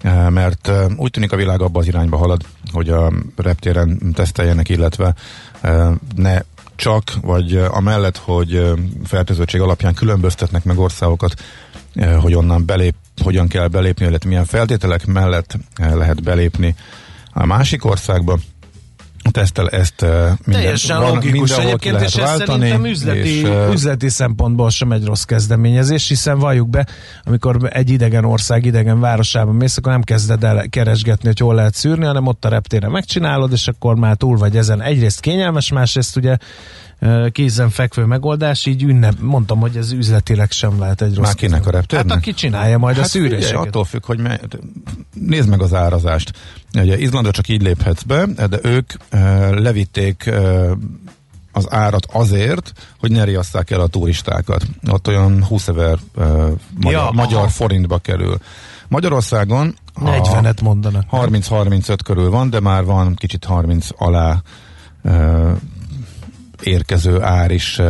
eh, mert eh, úgy tűnik a világ abba az irányba halad, hogy a reptéren teszteljenek, illetve eh, ne csak, vagy eh, amellett, hogy eh, fertőzöttség alapján különböztetnek meg országokat, eh, hogy onnan belép, hogyan kell belépni, illetve milyen feltételek mellett eh, lehet belépni a másik országba, tesztel ezt uh, minden, Teljesen van- logikus egyébként, és ez váltani, szerintem üzleti, és, eh, üzleti szempontból sem egy rossz kezdeményezés, hiszen valljuk be, amikor egy idegen ország, idegen városában mész, akkor nem kezded el keresgetni, hogy hol lehet szűrni, hanem ott a reptéren megcsinálod, és akkor már túl vagy ezen. Egyrészt kényelmes, másrészt ugye eh, kézen fekvő megoldás, így ünnep, mondtam, hogy ez üzletileg sem lehet egy rossz Már kinek a reptérnek? Hát aki csinálja majd a Hát figyelj, szűréseket. attól függ, hogy me, nézd meg az árazást. Ugye Izlandra csak így léphetsz be, de ők uh, levitték uh, az árat azért, hogy ne riasszák el a turistákat. Ott olyan 20 ezer uh, magyar, Ja, magyar aha. forintba kerül. Magyarországon a 40-et mondanak. 30-35 körül van, de már van kicsit 30 alá érkező ár is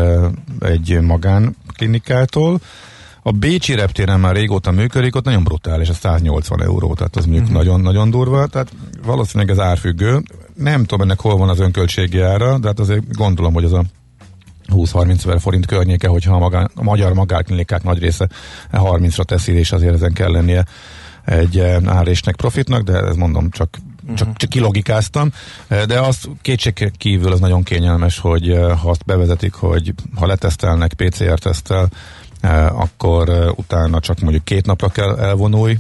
egy magánklinikától. A Bécsi reptéren már régóta működik, ott nagyon brutális, a 180 euró, tehát az mondjuk nagyon-nagyon durva, tehát valószínűleg ez árfüggő. Nem tudom ennek hol van az önköltségi ára, de hát azért gondolom, hogy az a 20-30 ezer forint környéke, hogyha a, magán, a magyar magárklinikák nagy része 30-ra teszi, és azért ezen kell lennie egy állésnek profitnak, de ez mondom csak csak, csak kilogikáztam, de az kétség kívül az nagyon kényelmes, hogy eh, ha azt bevezetik, hogy ha letesztelnek PCR-tesztel, eh, akkor eh, utána csak mondjuk két napra kell elvonulj,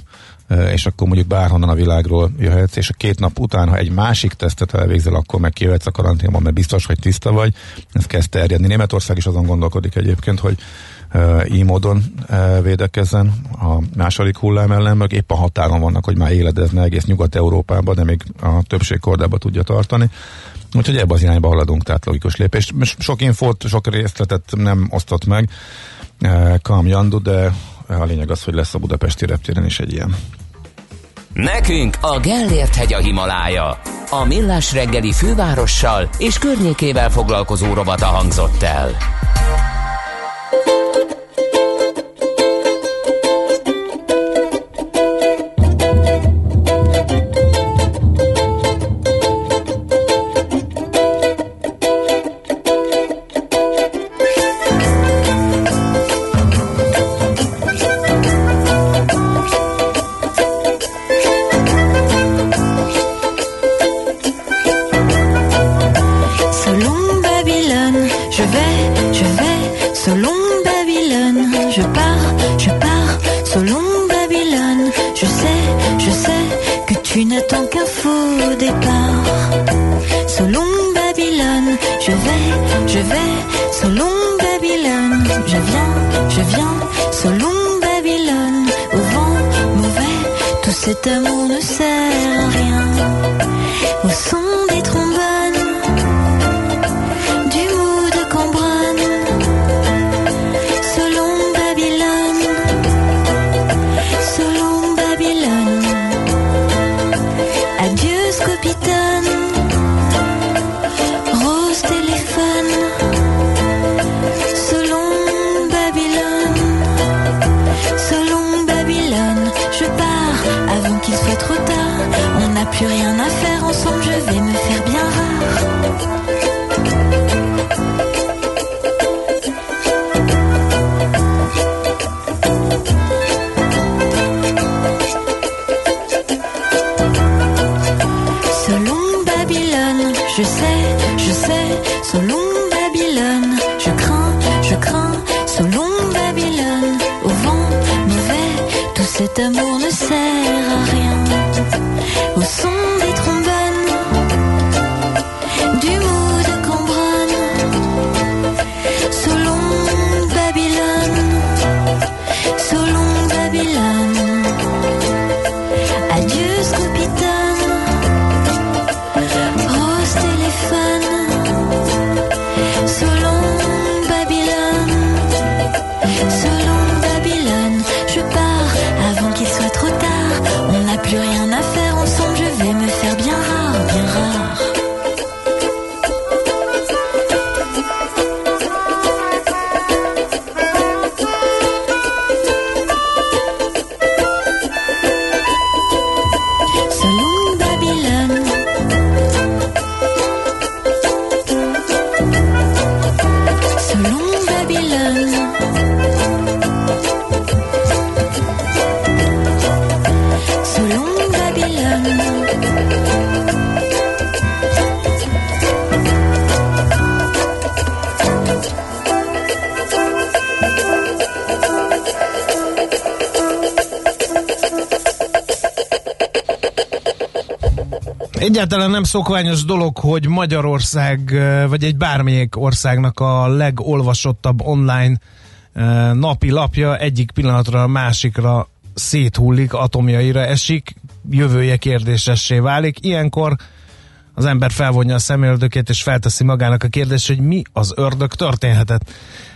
és akkor mondjuk bárhonnan a világról jöhetsz, és a két nap után, ha egy másik tesztet elvégzel, akkor meg kijöhetsz a karanténban, mert biztos, hogy tiszta vagy. Ez kezd terjedni. Németország is azon gondolkodik egyébként, hogy így módon védekezzen a második hullám ellen, meg épp a határon vannak, hogy már éledezne egész Nyugat-Európában, de még a többség kordába tudja tartani. Úgyhogy ebbe az irányba haladunk, tehát logikus lépés. Sok infót, sok részletet nem osztott meg Kam Jandu, de a lényeg az, hogy lesz a budapesti reptéren is egy ilyen. Nekünk a Gellért hegy a Himalája. A Millás reggeli fővárossal és környékével foglalkozó rovata hangzott el. Egyáltalán nem szokványos dolog, hogy Magyarország, vagy egy bármelyik országnak a legolvasottabb online napi lapja egyik pillanatra a másikra széthullik, atomjaira esik, jövője kérdésessé válik. Ilyenkor az ember felvonja a szemöldökét és felteszi magának a kérdést, hogy mi az ördög történhetett.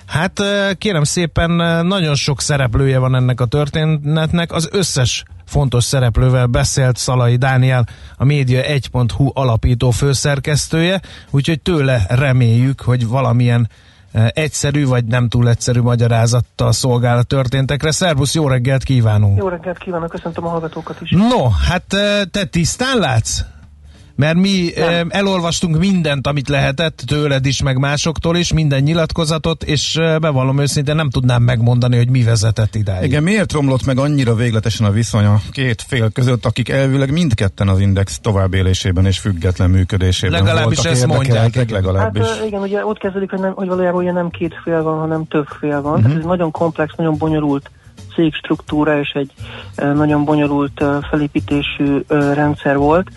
Hát kérem szépen, nagyon sok szereplője van ennek a történetnek, az összes fontos szereplővel beszélt Szalai Dániel, a Média1.hu alapító főszerkesztője, úgyhogy tőle reméljük, hogy valamilyen eh, egyszerű vagy nem túl egyszerű magyarázattal szolgál a történtekre. Szervusz, jó reggelt kívánunk! Jó reggelt kívánok, köszöntöm a hallgatókat is. No, hát eh, te tisztán látsz? Mert mi nem. elolvastunk mindent, amit lehetett tőled is, meg másoktól is, minden nyilatkozatot, és eh, bevallom őszintén nem tudnám megmondani, hogy mi vezetett idáig. Igen, miért romlott meg annyira végletesen a viszony a két fél között, akik elvileg mindketten az Index továbbélésében és független működésében Legalábbis voltak ezt mondják, legalábbis. Hát igen, ugye ott kezdődik, hogy, nem, hogy valójában ugye nem két fél van, hanem több fél van. Uh-huh. Ez egy nagyon komplex, nagyon bonyolult cégstruktúra és egy nagyon bonyolult felépítésű rendszer volt.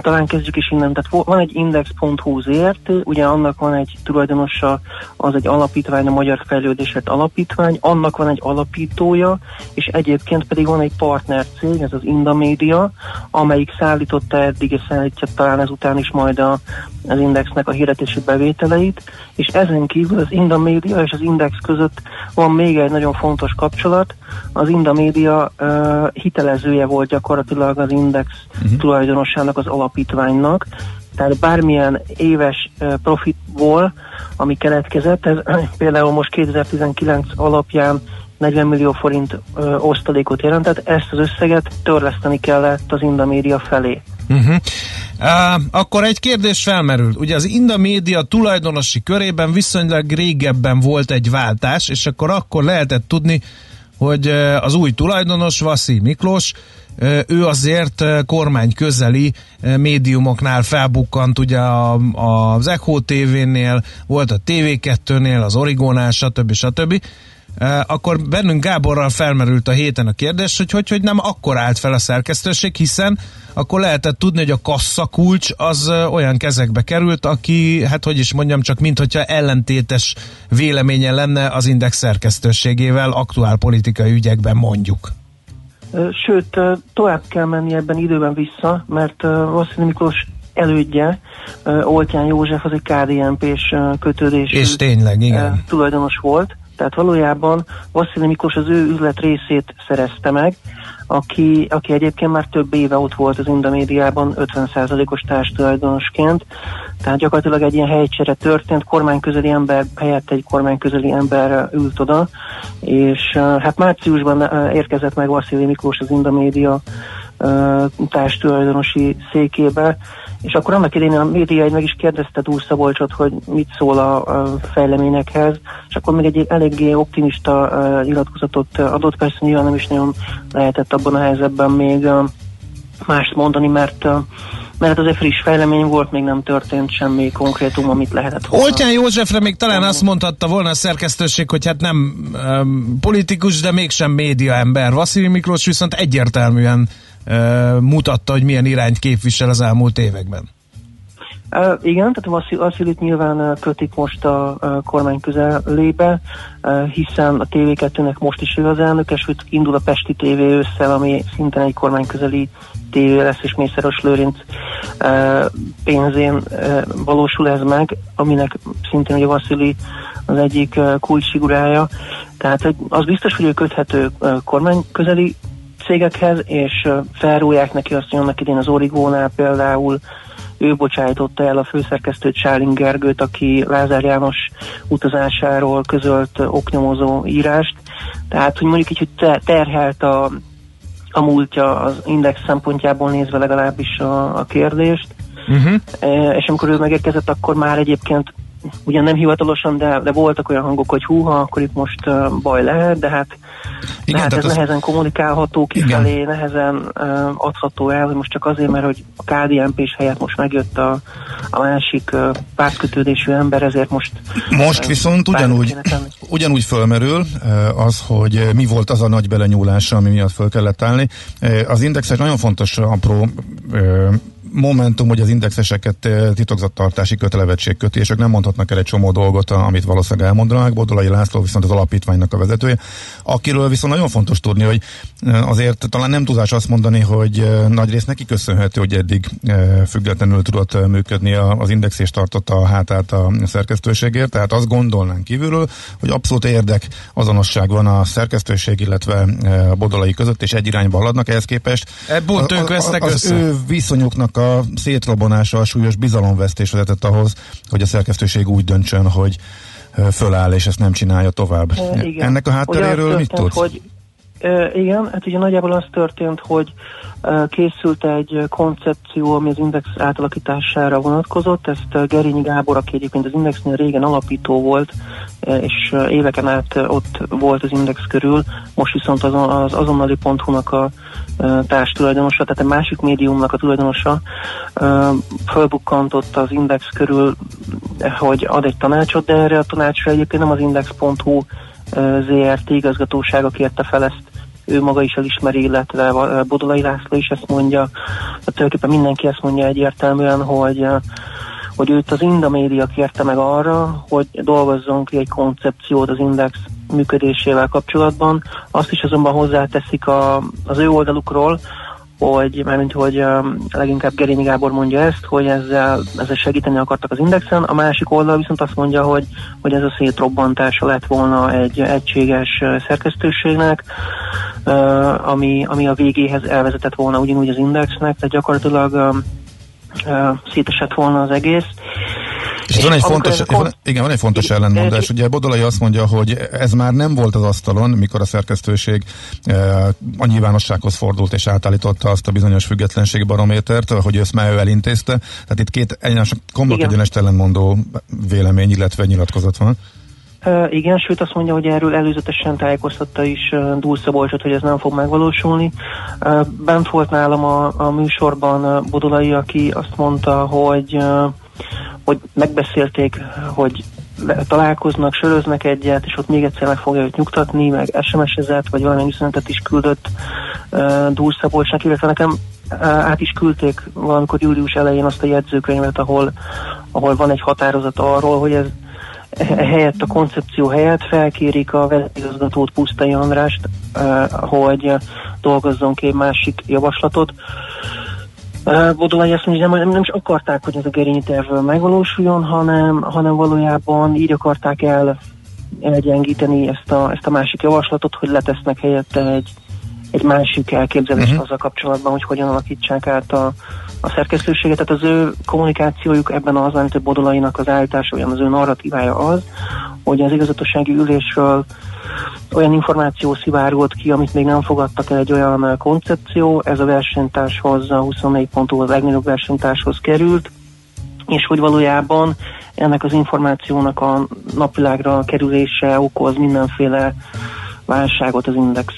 Talán kezdjük is innen. Tehát van egy index.hu ZRT, ugye annak van egy tulajdonosa, az egy alapítvány, a Magyar Fejlődésért Alapítvány, annak van egy alapítója, és egyébként pedig van egy partner cég, ez az Indamedia, amelyik szállította eddig, és szállítja talán ezután is majd a, az Indexnek a hirdetési bevételeit, és ezen kívül az Indamedia és az Index között van még egy nagyon fontos kapcsolat, az Indamedia uh, hitelezője volt gyakorlatilag az Index uh-huh. tulajdonosának, az alapítványnak, tehát bármilyen éves profitból, ami keletkezett, ez például most 2019 alapján 40 millió forint ö, osztalékot jelentett, ezt az összeget törleszteni kellett az Indamedia felé. Uh-huh. Uh, akkor egy kérdés felmerül. Ugye az Inda Média tulajdonosi körében viszonylag régebben volt egy váltás, és akkor akkor lehetett tudni, hogy az új tulajdonos, Vaszi Miklós, ő azért kormány közeli médiumoknál felbukkant, ugye az Echo TV-nél, volt a TV2-nél, az Origónál, stb. stb. Uh, akkor bennünk Gáborral felmerült a héten a kérdés, hogy hogy, hogy nem akkor állt fel a szerkesztőség, hiszen akkor lehetett tudni, hogy a kasszakulcs az olyan kezekbe került, aki, hát hogy is mondjam, csak mint hogyha ellentétes véleménye lenne az Index szerkesztőségével aktuál politikai ügyekben mondjuk. Sőt, tovább kell menni ebben időben vissza, mert ö, Vasszili Miklós elődje, ö, Oltyán József, az egy KDNP-s kötődésű És tényleg, igen. tulajdonos volt. Tehát valójában Vasszili Miklós az ő üzlet részét szerezte meg, aki, aki egyébként már több éve ott volt az Indomédiában 50%-os társtulajdonosként. Tehát gyakorlatilag egy ilyen helycsere történt, kormányközeli ember helyett egy kormányközeli ember ült oda, és hát márciusban érkezett meg Vasszili Miklós az Indomédia társtulajdonosi székébe, és akkor annak idején a média egy meg is kérdezte Dúr Szabolcsot, hogy mit szól a, a fejleményekhez, és akkor még egy eléggé optimista uh, nyilatkozatot adott, persze nyilván nem is nagyon lehetett abban a helyzetben még uh, mást mondani, mert uh, mert az egy friss fejlemény volt, még nem történt semmi konkrétum, amit lehetett volna. Oltyán Józsefre még talán azt mondhatta volna a szerkesztőség, hogy hát nem um, politikus, de mégsem média ember. Vasili Miklós viszont egyértelműen mutatta, hogy milyen irányt képvisel az elmúlt években. Igen, tehát Vassi- Vasszilit nyilván kötik most a uh, kormány közelébe, hiszen a TV2-nek most is ő az elnöke, sőt indul a Pesti TV ősszel, ami szintén egy kormány közeli tévé lesz, és Mészáros Lőrinc pénzén valósul ez meg, aminek szintén ugye Vasszili az egyik kulcsfigurája. Tehát az biztos, hogy ő köthető kormány közeli cégekhez, és felrúják neki azt, hogy annak idén az Origónál például ő bocsájtotta el a főszerkesztőt Sálin Gergőt, aki Lázár János utazásáról közölt oknyomozó írást. Tehát, hogy mondjuk így, hogy te- terhelt a, a múltja az index szempontjából nézve legalábbis a, a kérdést. Uh-huh. És amikor ő megérkezett, akkor már egyébként ugyan nem hivatalosan, de, de voltak olyan hangok, hogy húha, akkor itt most uh, baj lehet, de hát, Igen, de hát ez az- nehezen kommunikálható kifelé, nehezen uh, adható el, hogy most csak azért, mert hogy a KDNP-s helyett most megjött a, a másik uh, pártkötődésű ember, ezért most Most uh, viszont ugyanúgy, ugyanúgy fölmerül eh, az, hogy eh, mi volt az a nagy belenyúlás, ami miatt föl kellett állni. Eh, Az indexes nagyon fontos apró eh, momentum, hogy az indexeseket eh, titokzattartási kötelevetség köti, és ők nem mondhatnak el egy csomó dolgot, amit valószínűleg elmondanak. Bodolai László viszont az alapítványnak a vezetője, akiről viszont nagyon fontos tudni, hogy eh, azért talán nem tudás azt mondani, hogy eh, nagyrészt neki köszönhető, hogy eddig függetlenül tudott működni az index és tartotta a hátát a szerkesztőségért, tehát azt gondolnánk kívülről, hogy abszolút érdek azonosság van a szerkesztőség, illetve a bodolai között, és egy irányba haladnak ehhez képest. E, pont A- ők a- vesznek az össze. ő viszonyuknak a szétrobonása, a súlyos bizalomvesztés vezetett ahhoz, hogy a szerkesztőség úgy döntsön, hogy föláll, és ezt nem csinálja tovább. E, igen. Ennek a hátteréről mit tudsz? Hogy E, igen, hát ugye nagyjából az történt, hogy e, készült egy koncepció, ami az Index átalakítására vonatkozott. Ezt Gerényi Gábor, aki egyébként az Indexnél régen alapító volt, és éveken át ott volt az Index körül, most viszont az, az azonnali.hu-nak a társtulajdonosa, tehát egy másik médiumnak a tulajdonosa fölbukkantott az Index körül, e, hogy ad egy tanácsot, de erre a tanácsra egyébként nem az Index.hu ZRT igazgatósága kérte fel ezt, ő maga is elismeri, illetve Bodolai László is ezt mondja. Tulajdonképpen mindenki ezt mondja egyértelműen, hogy hogy őt az Inda média kérte meg arra, hogy dolgozzon ki egy koncepciót az Index működésével kapcsolatban. Azt is azonban hozzáteszik a, az ő oldalukról, hogy mármint, hogy um, leginkább Gerényi Gábor mondja ezt, hogy ezzel, ezzel segíteni akartak az Indexen, a másik oldal viszont azt mondja, hogy, hogy ez a szétrobbantása lett volna egy egységes uh, szerkesztőségnek, uh, ami, ami a végéhez elvezetett volna ugyanúgy az Indexnek, tehát gyakorlatilag um, uh, szétesett volna az egész. És van egy, fontos, ez a kon- van, igen, van egy fontos ellentmondás. Ugye Bodolai azt mondja, hogy ez már nem volt az asztalon, mikor a szerkesztőség e, a nyilvánossághoz fordult és átállította azt a bizonyos függetlenségi barométert, hogy ezt már ő elintézte. Tehát itt két egyenes, Igen. egyenes ellentmondó vélemény, illetve nyilatkozat van. Igen, sőt azt mondja, hogy erről előzetesen tájékoztatta is uh, Dúl Szabolcsot, hogy ez nem fog megvalósulni. Uh, bent volt nálam a, a műsorban Bodolai, aki azt mondta, hogy, hogy megbeszélték, hogy találkoznak, söröznek egyet, és ott még egyszer meg fogja őt nyugtatni, meg SMS-ezett, vagy valamilyen üzenetet is küldött uh, Dúl Szabolcsnak, illetve nekem uh, át is küldték valamikor július elején azt a jegyzőkönyvet, ahol, ahol van egy határozat arról, hogy ez helyett a koncepció helyett felkérik a vezérigazgatót Pusztai Andrást, eh, hogy dolgozzon ki egy másik javaslatot. Eh, Bodolai azt mondja, hogy nem, nem is akarták, hogy ez a Gerényi terv megvalósuljon, hanem, hanem valójában így akarták el elgyengíteni ezt a, ezt a másik javaslatot, hogy letesznek helyette egy, egy másik elképzelést uh-huh. azzal kapcsolatban, hogy hogyan alakítsák át a, a szerkesztőséget. Tehát az ő kommunikációjuk ebben az, amit a Bodolainak az állítása, olyan az ő narratívája az, hogy az igazgatósági ülésről olyan információ szivárgott ki, amit még nem fogadtak el egy olyan koncepció, ez a versenytárshoz, a 24 pontú az legnagyobb versenytárshoz került, és hogy valójában ennek az információnak a napvilágra kerülése okoz mindenféle válságot az index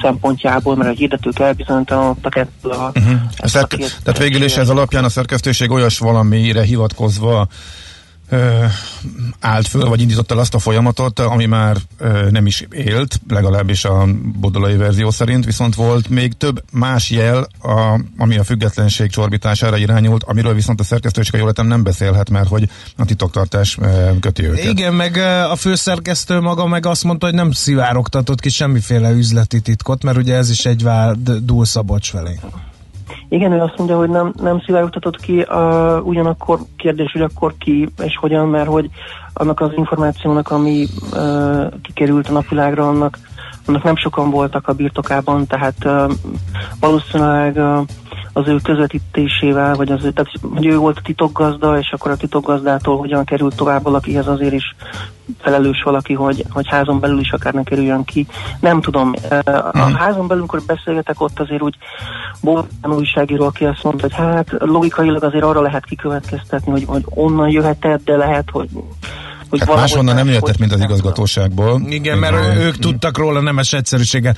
szempontjából, mert a hirdetők elbizonytalanodtak ettől a, Uh-huh. A a szerke- tehát végül is ez alapján a szerkesztőség olyas valamire hivatkozva állt föl, vagy indította el azt a folyamatot, ami már nem is élt, legalábbis a bodolai verzió szerint, viszont volt még több más jel, a, ami a függetlenség csorbítására irányult, amiről viszont a szerkesztőség, ha jól értem, nem beszélhet, mert hogy a titoktartás köti őket. Igen, meg a főszerkesztő maga meg azt mondta, hogy nem szivárogtatott ki semmiféle üzleti titkot, mert ugye ez is egy vád Dúl Szabolcs felé. Igen, ő azt mondja, hogy nem, nem szivárogtatott ki, uh, ugyanakkor kérdés, hogy akkor ki és hogyan, mert hogy annak az információnak, ami uh, kikerült a napvilágra, annak, annak nem sokan voltak a birtokában, tehát uh, valószínűleg uh, az ő közvetítésével, vagy az ő, tehát, hogy ő volt a titokgazda, és akkor a titokgazdától hogyan került tovább valakihez azért is felelős valaki, hogy, hogy házon belül is akár ne kerüljön ki. Nem tudom, a házon belül, amikor beszélgetek, ott azért úgy Bogdan újságíró, aki azt mondta, hogy hát logikailag azért arra lehet kikövetkeztetni, hogy, hogy onnan jöhetett, de lehet, hogy hogy Hát máshonnan nem jöhetett, mint az igazgatóságból. Igen, mert ő- ők tudtak róla nemes egyszerűséggel.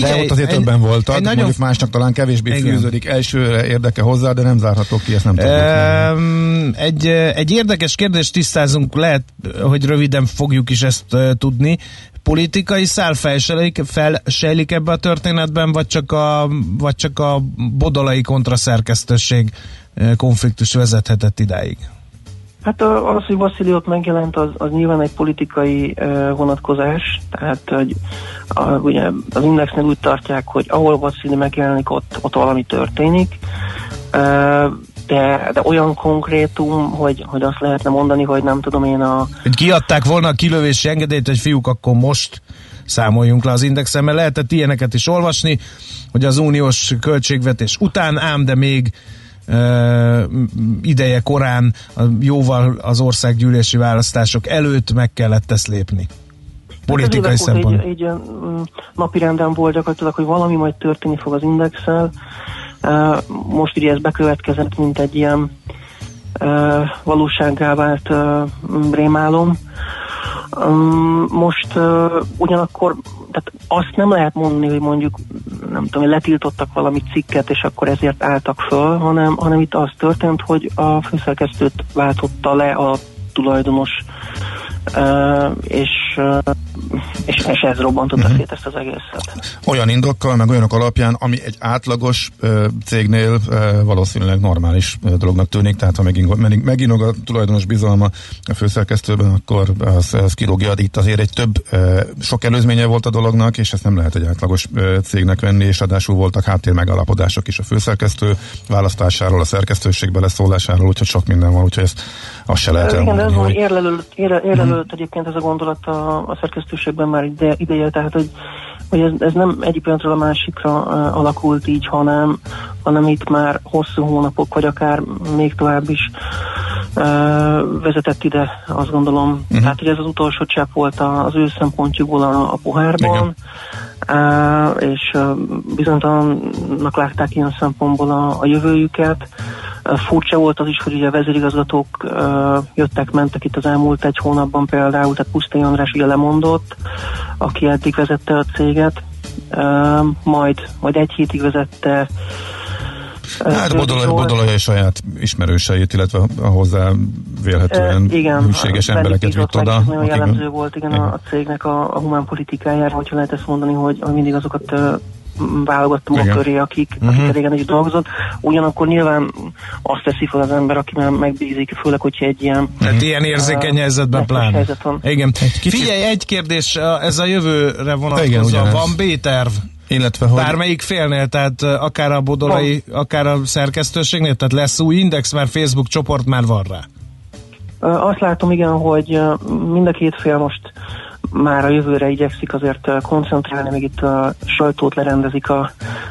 de ott azért többen voltak, egy nagyon... mondjuk másnak talán kevésbé Igen. fűződik elsőre érdeke hozzá, de nem zárható ki, ezt nem tudjuk. Um, egy, egy érdekes kérdést tisztázunk, lehet, hogy röviden fogjuk is ezt uh, tudni. Politikai szál felsejlik, felsejlik ebbe a történetben, vagy csak a, vagy csak a bodolai kontraszerkesztőség konfliktus vezethetett idáig? Hát az, hogy Vasszili ott megjelent, az, az nyilván egy politikai uh, vonatkozás, tehát hogy a, ugye az Indexnél úgy tartják, hogy ahol Vasszili megjelenik, ott, ott valami történik, uh, de, de olyan konkrétum, hogy, hogy azt lehetne mondani, hogy nem tudom én a, Hogy kiadták volna a kilövési engedélyt, hogy fiúk, akkor most számoljunk le az indexen, mert lehetett ilyeneket is olvasni, hogy az uniós költségvetés után, ám de még ideje korán, jóval az országgyűlési választások előtt meg kellett ezt lépni. politikai Ez évek óta szempont. Egy, egy mm, napi renden volt gyakorlatilag, hogy valami majd történni fog az indexel. Most ugye ez bekövetkezett, mint egy ilyen valósággá vált rémálom. Most ugyanakkor tehát azt nem lehet mondani, hogy mondjuk nem tudom, letiltottak valami cikket, és akkor ezért álltak föl, hanem, hanem itt az történt, hogy a főszerkesztőt váltotta le a tulajdonos, uh, és, uh, és, és ez robbantotta uh-huh. szét ezt az egészet. Olyan indokkal, meg olyanok alapján, ami egy átlagos cégnél valószínűleg normális dolognak tűnik, tehát ha meginog, meginog a tulajdonos bizalma a főszerkesztőben, akkor az, az kirúgja. Itt azért egy több, sok előzménye volt a dolognak, és ezt nem lehet egy átlagos cégnek venni, és ráadásul voltak háttér megalapodások is a főszerkesztő választásáról, a szerkesztőség beleszólásáról, úgyhogy sok minden van, úgyhogy ezt azt se lehet Igen, de ez elmondani, van hogy érlelődött, érlelődött egyébként ez a gondolat a, a szerkesztőségben már ide, ideje, tehát hogy, hogy ez, ez nem egyik pillanatról a másikra uh, alakult így, hanem, hanem itt már hosszú hónapok, vagy akár még tovább is uh, vezetett ide, azt gondolom. Uh-huh. Tehát, hogy ez az utolsó csepp volt az ő szempontjukból a, a pohárban, uh, és uh, bizonytalannak látták ilyen szempontból a, a jövőjüket. Furcsa volt az is, hogy ugye a vezérigazgatók jöttek, mentek itt az elmúlt egy hónapban például, tehát Pusztai András ugye lemondott, aki eddig vezette a céget, majd, majd egy hétig vezette Hát Bodolai. Bodolai saját ismerőseit, illetve a hozzá vélhetően Ö, igen, hűséges embereket vitt oda. Nagyon jellemző volt igen, a, a cégnek a, a humán politikájára, hogyha lehet ezt mondani, hogy mindig azokat uh, válogattam a Igen. köré, akik, Mhm. akik régen együtt dolgozott. Ugyanakkor nyilván azt teszi fel az ember, aki már megbízik, főleg, hogyha egy ilyen Tehát ilyen érzékeny uh, helyzetben nehéz pláne. helyzet van. Igen. kicsit- Figyelj, egy kérdés, a- ez a jövőre Igen, vonatkozóan van B-terv? Illetve, hogy Bármelyik félnél, tehát uh, akár a bodolai, akár a szerkesztőségnél, tehát lesz új index, mert Facebook csoport már van rá. Azt látom, igen, hogy mind a két fél most már a jövőre igyekszik azért koncentrálni, még itt a sajtót lerendezik a,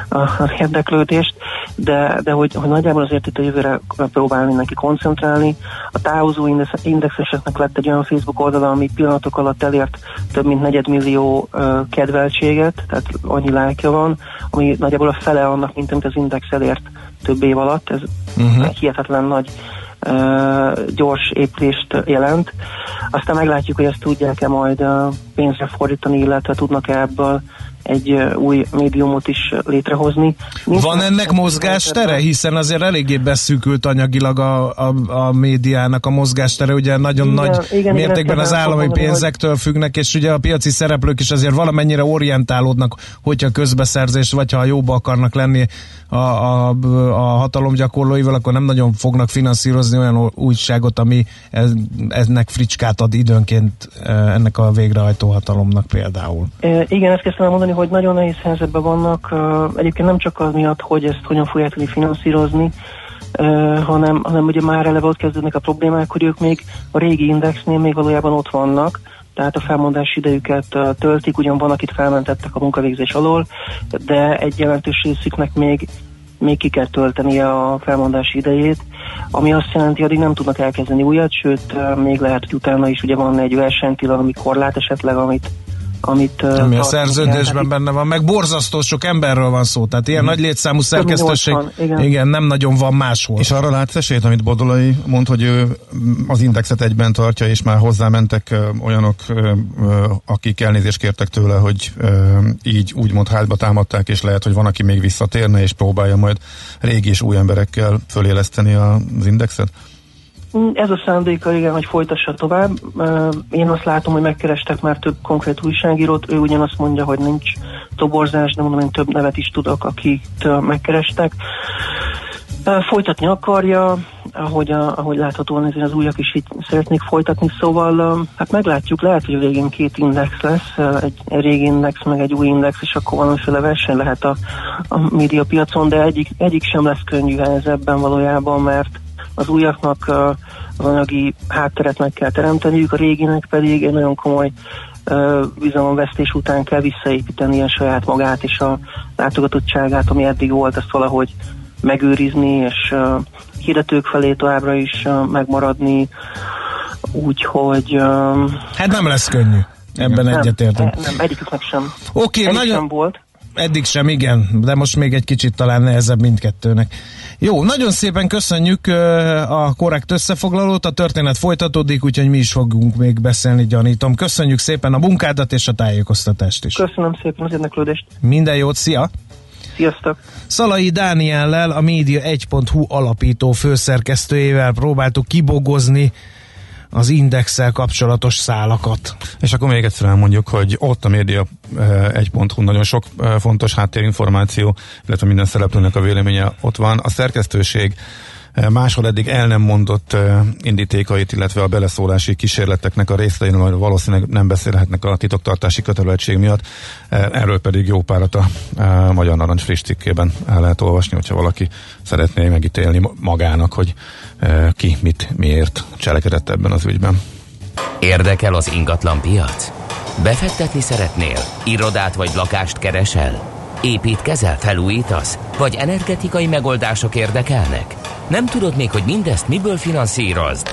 a, az érdeklődést, de, de hogy, hogy nagyjából azért itt a jövőre próbál mindenki koncentrálni. A távozó index- indexeseknek lett egy olyan Facebook oldala, ami pillanatok alatt elért több mint negyedmillió ö, kedveltséget, tehát annyi lájkja van, ami nagyjából a fele annak, mint amit az index elért több év alatt. Ez uh-huh. hihetetlen nagy gyors épülést jelent. Aztán meglátjuk, hogy ezt tudják-e majd pénzre fordítani, illetve tudnak-e ebből egy új médiumot is létrehozni. Nincs Van ennek mozgástere? Hiszen azért eléggé beszűkült anyagilag a, a, a médiának a mozgástere, ugye nagyon Igen, nagy igen, mértékben az állami pénzektől függnek, és ugye a piaci szereplők is azért valamennyire orientálódnak, hogyha közbeszerzés, vagy ha jóba akarnak lenni a, a, a hatalomgyakorlóival, akkor nem nagyon fognak finanszírozni olyan újságot, ami ez, ennek fricskát ad időnként ennek a végrehajtó hatalomnak például. E, Igen, ezt kezdtem mondani, hogy nagyon nehéz helyzetben vannak. Egyébként nem csak az miatt, hogy ezt hogyan fogják tudni finanszírozni, hanem, hanem ugye már eleve ott kezdődnek a problémák, hogy ők még a régi indexnél még valójában ott vannak, tehát a felmondási idejüket töltik, ugyan van, akit felmentettek a munkavégzés alól, de egy jelentős részüknek még még ki kell töltenie a felmondási idejét, ami azt jelenti, addig nem tudnak elkezdeni újat, sőt, még lehet, hogy utána is ugye van egy versenytilalom, ami korlát esetleg, amit amit Ami a kell. szerződésben Tehát benne van, meg borzasztó sok emberről van szó, tehát ilyen nagy létszámú szerkesztőség, 80, igen. igen, nem nagyon van máshol. És arra látsz esélyt, amit Bodolai mond, hogy ő mm, az indexet egyben tartja, és már hozzámentek ö, olyanok, akik elnézést kértek tőle, hogy ö, így úgymond hátba támadták, és lehet, hogy van, aki még visszatérne, és próbálja majd régi és új emberekkel föléleszteni az indexet? Mm, Ez a szándéka, igen, hogy folytassa tovább. Én azt látom, hogy megkerestek már több konkrét újságírót, ő ugyanazt mondja, hogy nincs toborzás, de mondom, én több nevet is tudok, akit megkerestek. Folytatni akarja, ahogy, a, ahogy láthatóan ezért az újak is így szeretnék folytatni, szóval hát meglátjuk, lehet, hogy a végén két index lesz, egy, egy régi index, meg egy új index, és akkor valamiféle verseny lehet a, a médiapiacon, de egyik, egyik sem lesz könnyű helyzetben valójában, mert az újaknak az anyagi hátteret meg kell teremteniük, a réginek pedig egy nagyon komoly bizalomvesztés után kell visszaépíteni a saját magát és a látogatottságát, ami eddig volt, ezt valahogy megőrizni, és hirdetők felé továbbra is megmaradni, úgyhogy Hát nem lesz könnyű. Ebben Nem, egyetértünk. nem, egyiküknek sem. Oké, Egyik nagyon... sem volt. Eddig sem, igen, de most még egy kicsit talán nehezebb mindkettőnek. Jó, nagyon szépen köszönjük a korrekt összefoglalót, a történet folytatódik, úgyhogy mi is fogunk még beszélni, gyanítom. Köszönjük szépen a munkádat és a tájékoztatást is. Köszönöm szépen az érdeklődést. Minden jót, szia! Sziasztok! Szalai Dániellel, a Média1.hu alapító főszerkesztőjével próbáltuk kibogozni az indexel kapcsolatos szálakat. És akkor még egyszer elmondjuk, hogy ott a média eh, 1.hu nagyon sok eh, fontos háttérinformáció, illetve minden szereplőnek a véleménye ott van. A szerkesztőség máshol eddig el nem mondott eh, indítékait, illetve a beleszólási kísérleteknek a részleteiről valószínűleg nem beszélhetnek a titoktartási kötelezettség miatt. Eh, Erről pedig jó párat a eh, Magyar Narancs friss cikkében el lehet olvasni, hogyha valaki szeretné megítélni ma- magának, hogy eh, ki mit miért cselekedett ebben az ügyben. Érdekel az ingatlan piac? Befektetni szeretnél? Irodát vagy lakást keresel? Építkezel, felújítasz? Vagy energetikai megoldások érdekelnek? Nem tudod még, hogy mindezt miből finanszírozd?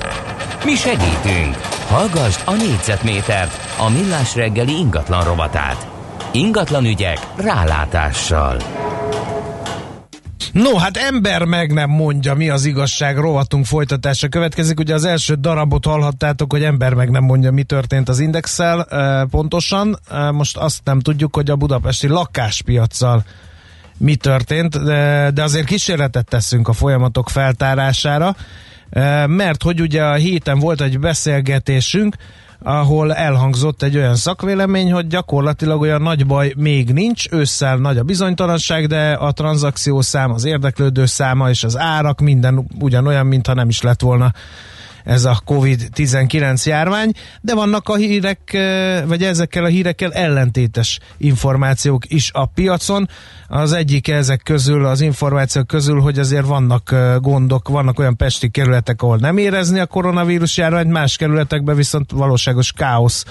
Mi segítünk! Hallgassd a négyzetmétert, a millás reggeli ingatlan rovatát. Ingatlan ügyek rálátással. No, hát ember meg nem mondja, mi az igazság, rovatunk folytatása következik. Ugye az első darabot hallhattátok, hogy ember meg nem mondja, mi történt az indexel e, pontosan. E, most azt nem tudjuk, hogy a budapesti lakáspiacsal mi történt, de, azért kísérletet teszünk a folyamatok feltárására, e, mert hogy ugye a héten volt egy beszélgetésünk, ahol elhangzott egy olyan szakvélemény, hogy gyakorlatilag olyan nagy baj még nincs, ősszel nagy a bizonytalanság, de a tranzakció szám, az érdeklődő száma és az árak minden ugyanolyan, mintha nem is lett volna ez a COVID-19 járvány, de vannak a hírek, vagy ezekkel a hírekkel ellentétes információk is a piacon. Az egyik ezek közül, az információk közül, hogy azért vannak gondok, vannak olyan pesti kerületek, ahol nem érezni a koronavírus járványt, más kerületekben viszont valóságos káosz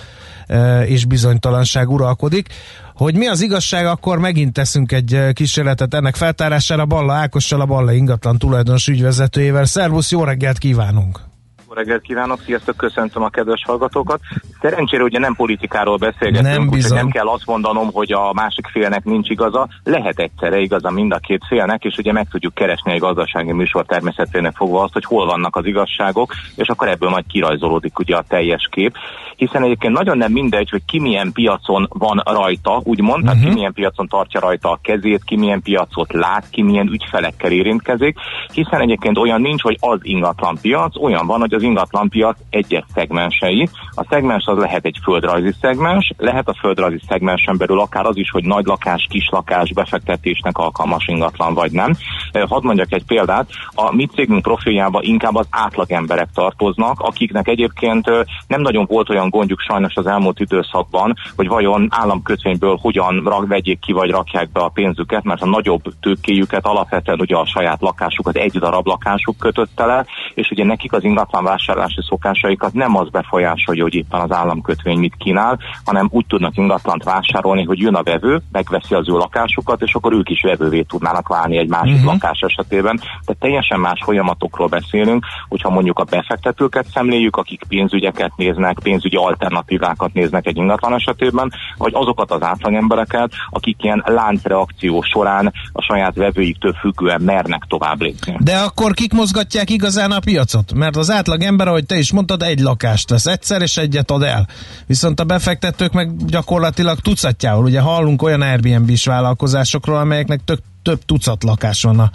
és bizonytalanság uralkodik. Hogy mi az igazság, akkor megint teszünk egy kísérletet ennek feltárására Balla Ákossal, a Balla ingatlan tulajdonos ügyvezetőjével. Szervusz, jó reggelt kívánunk! Jó reggelt kívánok, sziasztok, köszöntöm a kedves hallgatókat. Szerencsére ugye nem politikáról beszélgetünk, Nem úgyhogy bizony. nem kell azt mondanom, hogy a másik félnek nincs igaza. Lehet egyszerre igaza mind a két félnek, és ugye meg tudjuk keresni egy gazdasági műsor természetének fogva azt, hogy hol vannak az igazságok, és akkor ebből majd kirajzolódik ugye a teljes kép. Hiszen egyébként nagyon nem mindegy, hogy ki milyen piacon van rajta, úgymond, tehát ki milyen piacon tartja rajta a kezét, ki milyen piacot lát, ki milyen ügyfelekkel érintkezik, hiszen egyébként olyan nincs, hogy az ingatlan piac, olyan van, hogy az ingatlan piac egyes szegmensei. A szegmens az lehet egy földrajzi szegmens, lehet a földrajzi szegmensen belül akár az is, hogy nagy lakás, kis lakás befektetésnek alkalmas ingatlan vagy nem. Hadd mondjak egy példát, a mi cégünk profiljába inkább az átlag emberek tartoznak, akiknek egyébként nem nagyon volt olyan gondjuk sajnos az elmúlt időszakban, hogy vajon államkötvényből hogyan rak, vegyék ki vagy rakják be a pénzüket, mert a nagyobb tőkéjüket alapvetően ugye a saját lakásukat egy darab lakásuk kötötte le, és ugye nekik az ingatlan vásárlási szokásaikat nem az befolyásolja, hogy éppen az államkötvény mit kínál, hanem úgy tudnak ingatlant vásárolni, hogy jön a vevő, megveszi az ő lakásukat, és akkor ők is vevővé tudnának válni egy másik uh-huh. Lakás esetében. Tehát teljesen más folyamatokról beszélünk, hogyha mondjuk a befektetőket szemléljük, akik pénzügyeket néznek, pénzügyi alternatívákat néznek egy ingatlan esetében, vagy azokat az átlagembereket, akik ilyen láncreakció során a saját vevőiktől függően mernek tovább lépni. De akkor kik mozgatják igazán a piacot? Mert az átlag ember, ahogy te is mondtad, egy lakást vesz egyszer, és egyet ad el. Viszont a befektetők meg gyakorlatilag tucatjával. Ugye hallunk olyan Airbnb-s vállalkozásokról, amelyeknek tök, több tucat lakás van a,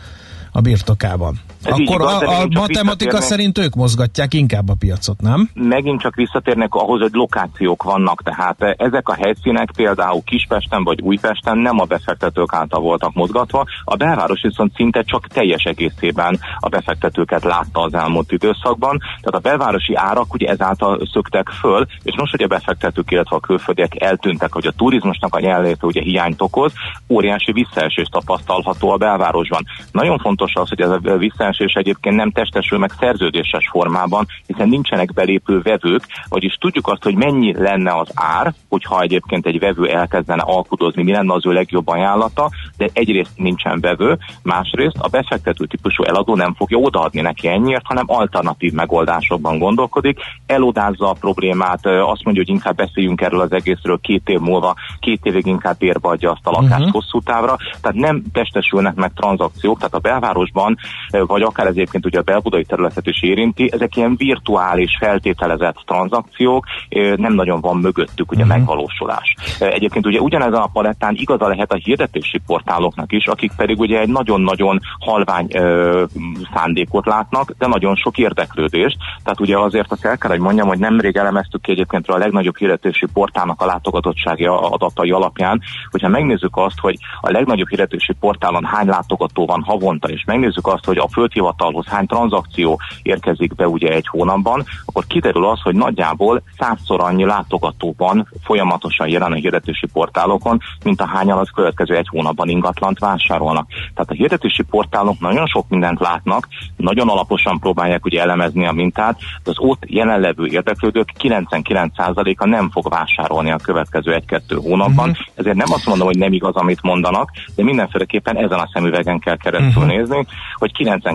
a birtokában. Ez Akkor igaz, a, a matematika szerint ők mozgatják inkább a piacot, nem? megint csak visszatérnek ahhoz, hogy lokációk vannak, tehát eh, ezek a helyszínek például Kispesten vagy Újpesten nem a befektetők által voltak mozgatva, a belváros viszont szinte csak teljes egészében a befektetőket látta az elmúlt időszakban, tehát a belvárosi árak ugye ezáltal szöktek föl, és most, hogy a befektetők, illetve a külföldiek eltűntek, hogy a turizmusnak a jelenléte ugye hiányt okoz, óriási visszaesés tapasztalható a belvárosban. Nagyon fontos az, hogy ez a visszaesés megoldás, és egyébként nem testesül meg szerződéses formában, hiszen nincsenek belépő vevők, vagyis tudjuk azt, hogy mennyi lenne az ár, hogyha egyébként egy vevő elkezdene alkudozni, mi lenne az ő legjobb ajánlata, de egyrészt nincsen vevő, másrészt a befektető típusú eladó nem fogja odaadni neki ennyiért, hanem alternatív megoldásokban gondolkodik, elodázza a problémát, azt mondja, hogy inkább beszéljünk erről az egészről két év múlva, két évig inkább bérbe adja azt a lakást uh-huh. hosszú távra, tehát nem testesülnek meg tranzakciók, tehát a belvárosban, ö, vagy akár ez egyébként ugye a belbudai területet is érinti, ezek ilyen virtuális, feltételezett tranzakciók, nem nagyon van mögöttük ugye uh-huh. megvalósulás. Egyébként ugye ugyanezen a palettán igaza lehet a hirdetési portáloknak is, akik pedig ugye egy nagyon-nagyon halvány ö, szándékot látnak, de nagyon sok érdeklődést. Tehát ugye azért azt el kell, hogy mondjam, hogy nemrég elemeztük ki egyébként a legnagyobb hirdetési portálnak a látogatottsági adatai alapján, hogyha megnézzük azt, hogy a legnagyobb hirdetési portálon hány látogató van havonta, és megnézzük azt, hogy a földhivatalhoz hány tranzakció érkezik be ugye egy hónapban, akkor kiderül az, hogy nagyjából százszor annyi látogató van folyamatosan jelen a hirdetési portálokon, mint a hányan az következő egy hónapban ingatlant vásárolnak. Tehát a hirdetési portálok nagyon sok mindent látnak, nagyon alaposan próbálják ugye elemezni a mintát, de az ott jelenlevő érdeklődők 99%-a nem fog vásárolni a következő egy-kettő hónapban. Uh-huh. Ezért nem azt mondom, hogy nem igaz, amit mondanak, de mindenféleképpen ezen a szemüvegen kell keresztül uh-huh. nézni, hogy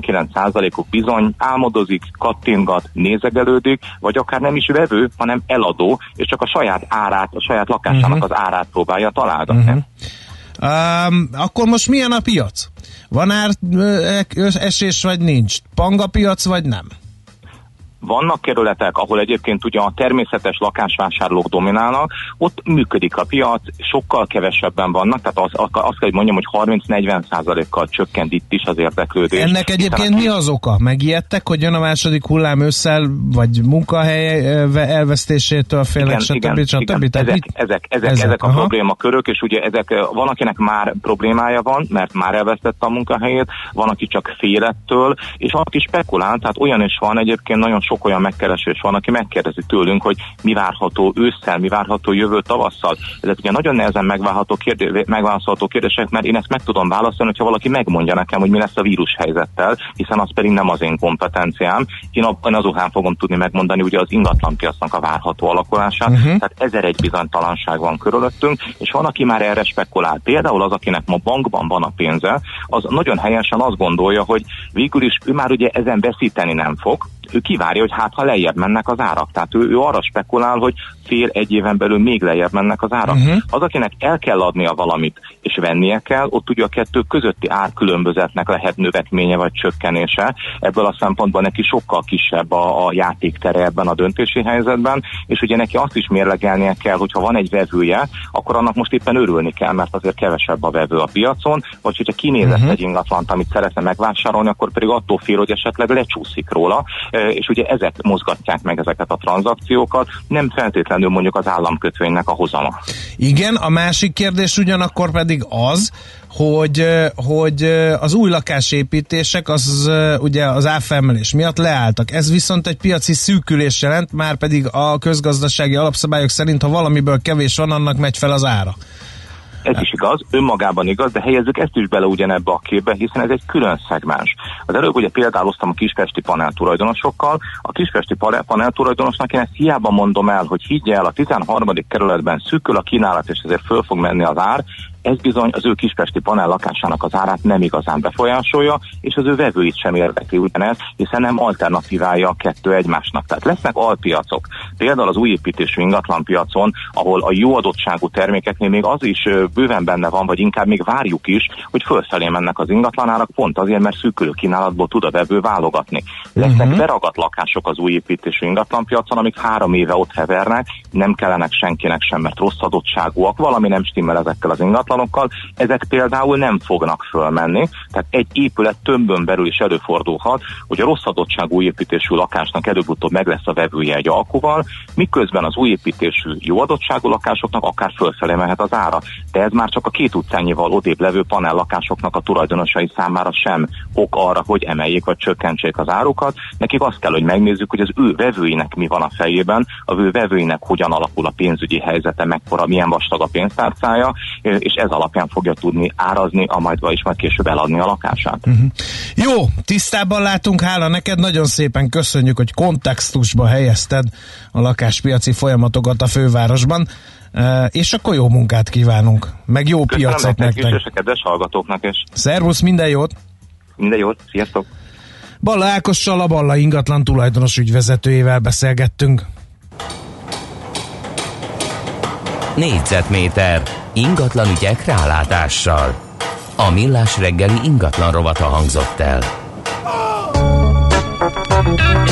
99%-uk bizony álmodozik, kattingat, nézegelődik, vagy akár nem is vevő, hanem eladó, és csak a saját árát, a saját lakásának uh-huh. az árát próbálja találgatni. Uh-huh. Um, akkor most milyen a piac? Van ár ö, esés vagy nincs? Panga piac vagy nem? Vannak kerületek, ahol egyébként ugye a természetes lakásvásárlók dominálnak, ott működik a piac, sokkal kevesebben vannak, tehát az, azt kell, hogy mondjam, hogy 30-40 százalékkal csökkent itt is az érdeklődés. Ennek egyébként mi az oka? Megijedtek, hogy jön a második hullám ősszel, vagy munkahely elvesztésétől félnek, stb. stb. Ezek, ezek, ezek, ezek, a aha. problémakörök, és ugye ezek, van, akinek már problémája van, mert már elvesztette a munkahelyét, van, aki csak félettől, és van, aki spekulál, tehát olyan is van, egyébként nagyon sok olyan megkeresés van, aki megkérdezi tőlünk, hogy mi várható ősszel, mi várható jövő tavasszal. Ezek ugye nagyon nehezen megválható kérdé- megválaszolható kérdések, mert én ezt meg tudom válaszolni, hogyha valaki megmondja nekem, hogy mi lesz a vírus helyzettel, hiszen az pedig nem az én kompetenciám. Én abban azokán fogom tudni megmondani ugye az ingatlanpiacnak a várható alakulását. Uh-huh. Tehát ezer egy bizonytalanság van körülöttünk, és van, aki már erre spekulál. Például az, akinek ma bankban van a pénze, az nagyon helyesen azt gondolja, hogy végül is ő már ugye ezen veszíteni nem fog, ő kivárja, hogy hát ha lejjebb mennek az árak. Tehát ő, ő arra spekulál, hogy fél-egy éven belül még lejjebb mennek az árak. Uh-huh. Az, akinek el kell adnia valamit, és vennie kell, ott ugye a kettő közötti árkülönbözetnek lehet növekménye vagy csökkenése. Ebből a szempontból neki sokkal kisebb a, a játéktere ebben a döntési helyzetben, és ugye neki azt is mérlegelnie kell, hogyha van egy vevője, akkor annak most éppen örülni kell, mert azért kevesebb a vevő a piacon, vagy hogyha kinézett uh-huh. egy ingatlant, amit szeretne megvásárolni, akkor pedig attól fél, hogy esetleg lecsúszik róla, és ugye ezek mozgatják meg ezeket a tranzakciókat, nem feltétlenül mondjuk az államkötvénynek a hozama. Igen, a másik kérdés ugyanakkor pedig az, hogy, hogy az új lakásépítések az ugye az áfemelés miatt leálltak. Ez viszont egy piaci szűkülés jelent, már pedig a közgazdasági alapszabályok szerint, ha valamiből kevés van, annak megy fel az ára. Ez is igaz, önmagában igaz, de helyezzük ezt is bele ugyanebbe a képbe, hiszen ez egy külön szegmens. Az előbb ugye példáloztam a kispesti panel tulajdonosokkal. A kispesti panel, tulajdonosnak én ezt hiába mondom el, hogy higgye el, a 13. kerületben szűkül a kínálat, és ezért föl fog menni az ár, ez bizony az ő kispesti panel lakásának az árát nem igazán befolyásolja, és az ő vevőit sem érdekli ugyanez, hiszen nem alternatívája a kettő egymásnak. Tehát lesznek alpiacok, például az újépítésű ingatlanpiacon, ahol a jó adottságú termékeknél még az is bőven benne van, vagy inkább még várjuk is, hogy fölfelé mennek az ingatlanárak, pont azért, mert szűkülő kínálatból tud a vevő válogatni. Lesznek uh-huh. beragadt lakások az újépítésű ingatlanpiacon, amik három éve ott hevernek, nem kellenek senkinek sem, mert rossz adottságúak, valami nem stimmel ezekkel az ingatlanokkal, ezek például nem fognak fölmenni, tehát egy épület tömbön belül is előfordulhat, hogy a rossz adottságú építésű lakásnak előbb-utóbb meg lesz a vevője egy alkuval, miközben az új építésű jó adottságú lakásoknak akár fölfelé mehet az ára. De ez már csak a két utcányival odébb levő panellakásoknak a tulajdonosai számára sem ok arra, hogy emeljék vagy csökkentsék az árukat. Nekik azt kell, hogy megnézzük, hogy az ő vevőinek mi van a fejében, az ő vevőinek hogyan alakul a pénzügyi helyzete, mekkora, milyen vastag a pénztárcája, és ez alapján fogja tudni árazni, a majd és majd később eladni a lakását. Uh-huh. Jó, tisztában látunk, hála neked, nagyon szépen köszönjük, hogy kontextusba helyezted a lakáspiaci folyamatokat a fővárosban, uh, és akkor jó munkát kívánunk, meg jó Köszönöm piacot nektek. nektek. És a kedves hallgatóknak is. Szervusz, minden jót! Minden jót, sziasztok! Balla Ákossal, a Balla ingatlan tulajdonos ügyvezetőjével beszélgettünk. Négyzetméter ingatlan ügyek rálátással. A millás reggeli ingatlan rovata hangzott el. Megfelelő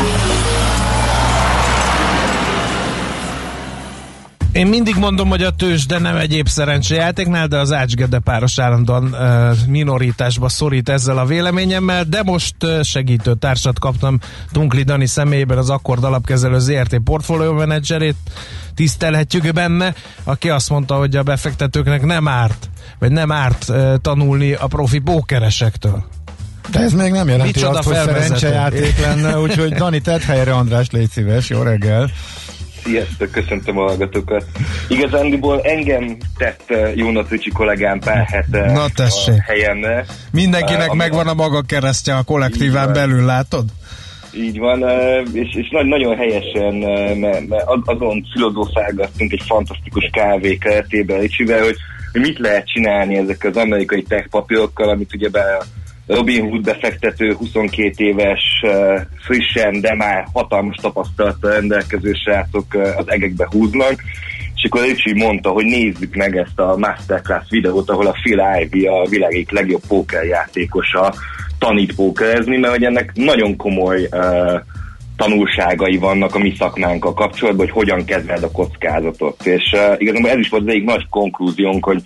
Én mindig mondom, hogy a tős, de nem egyéb szerencsejátéknál, de az Ácsgede páros állandóan uh, minoritásba szorít ezzel a véleményemmel, de most uh, segítő társat kaptam Tunkli Dani személyében az Akkord alapkezelő ZRT portfólió menedzserét, tisztelhetjük benne, aki azt mondta, hogy a befektetőknek nem árt, vagy nem árt uh, tanulni a profi pókeresektől. De ez még nem jelenti Micsoda azt, hogy szerencsejáték lenne, úgyhogy Dani, tedd helyre András, légy szíves, jó reggel. Sziasztok, köszöntöm a hallgatókat. Igazándiból engem tett eh, Jóna Tücsi kollégám pár hete Na tessék. a helyen. Mindenkinek Eh, megvan a maga keresztje a kollektíván belül, látod? Így van, eh, és, és nagy, nagyon helyesen, mert, mert az- azon filozófálgattunk egy fantasztikus kávé keretében Ricsivel, hogy, hogy mit lehet csinálni ezek az amerikai tech papírokkal, amit ugye be Robin Hood befektető, 22 éves, frissen, de már hatalmas tapasztalattal rendelkező srácok az egekbe húznak, és akkor Ricsi mondta, hogy nézzük meg ezt a Masterclass videót, ahol a Phil Ivey a világ egyik legjobb pókerjátékosa tanít pókerezni, mert hogy ennek nagyon komoly tanulságai vannak a mi szakmánkkal kapcsolatban, hogy hogyan kezeled a kockázatot. És uh, igazából ez is volt az egyik nagy konklúziónk, hogy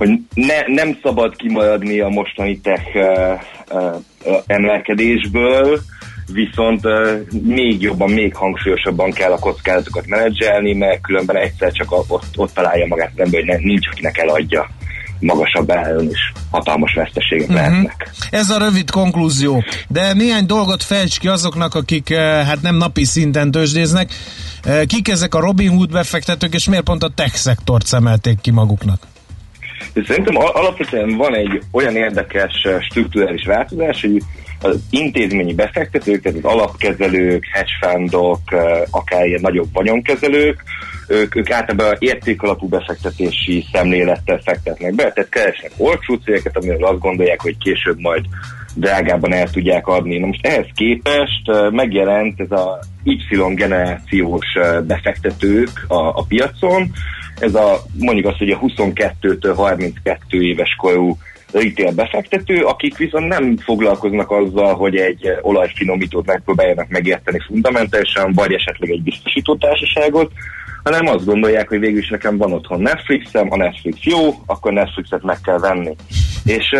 hogy ne, nem szabad kimaradni a mostani tech uh, uh, emelkedésből, viszont uh, még jobban, még hangsúlyosabban kell a kockázatokat menedzselni, mert különben egyszer csak a, ott, ott találja magát az ember, hogy ne, nincs, akinek eladja magasabb áron is hatalmas veszteségek uh-huh. lehetnek. Ez a rövid konklúzió. De néhány dolgot fejts ki azoknak, akik hát nem napi szinten tőzsdéznek. Kik ezek a Robin Hood befektetők, és miért pont a tech szektort szemelték ki maguknak? És Szerintem al- alapvetően van egy olyan érdekes strukturális változás, hogy az intézményi befektetők, tehát az alapkezelők, hedge fundok, akár ilyen nagyobb vagyonkezelők, ők, ők általában értékalapú befektetési szemlélettel fektetnek be, tehát keresnek olcsó cégeket, amiről azt gondolják, hogy később majd drágában el tudják adni. Na most ehhez képest megjelent ez a Y generációs befektetők a, a piacon, ez a mondjuk azt, hogy a 22-től 32 éves korú retail befektető, akik viszont nem foglalkoznak azzal, hogy egy olajfinomítót megpróbáljanak megérteni fundamentálisan, vagy esetleg egy biztosítótársaságot, hanem azt gondolják, hogy végül is nekem van otthon Netflixem, a Netflix jó, akkor Netflixet meg kell venni. És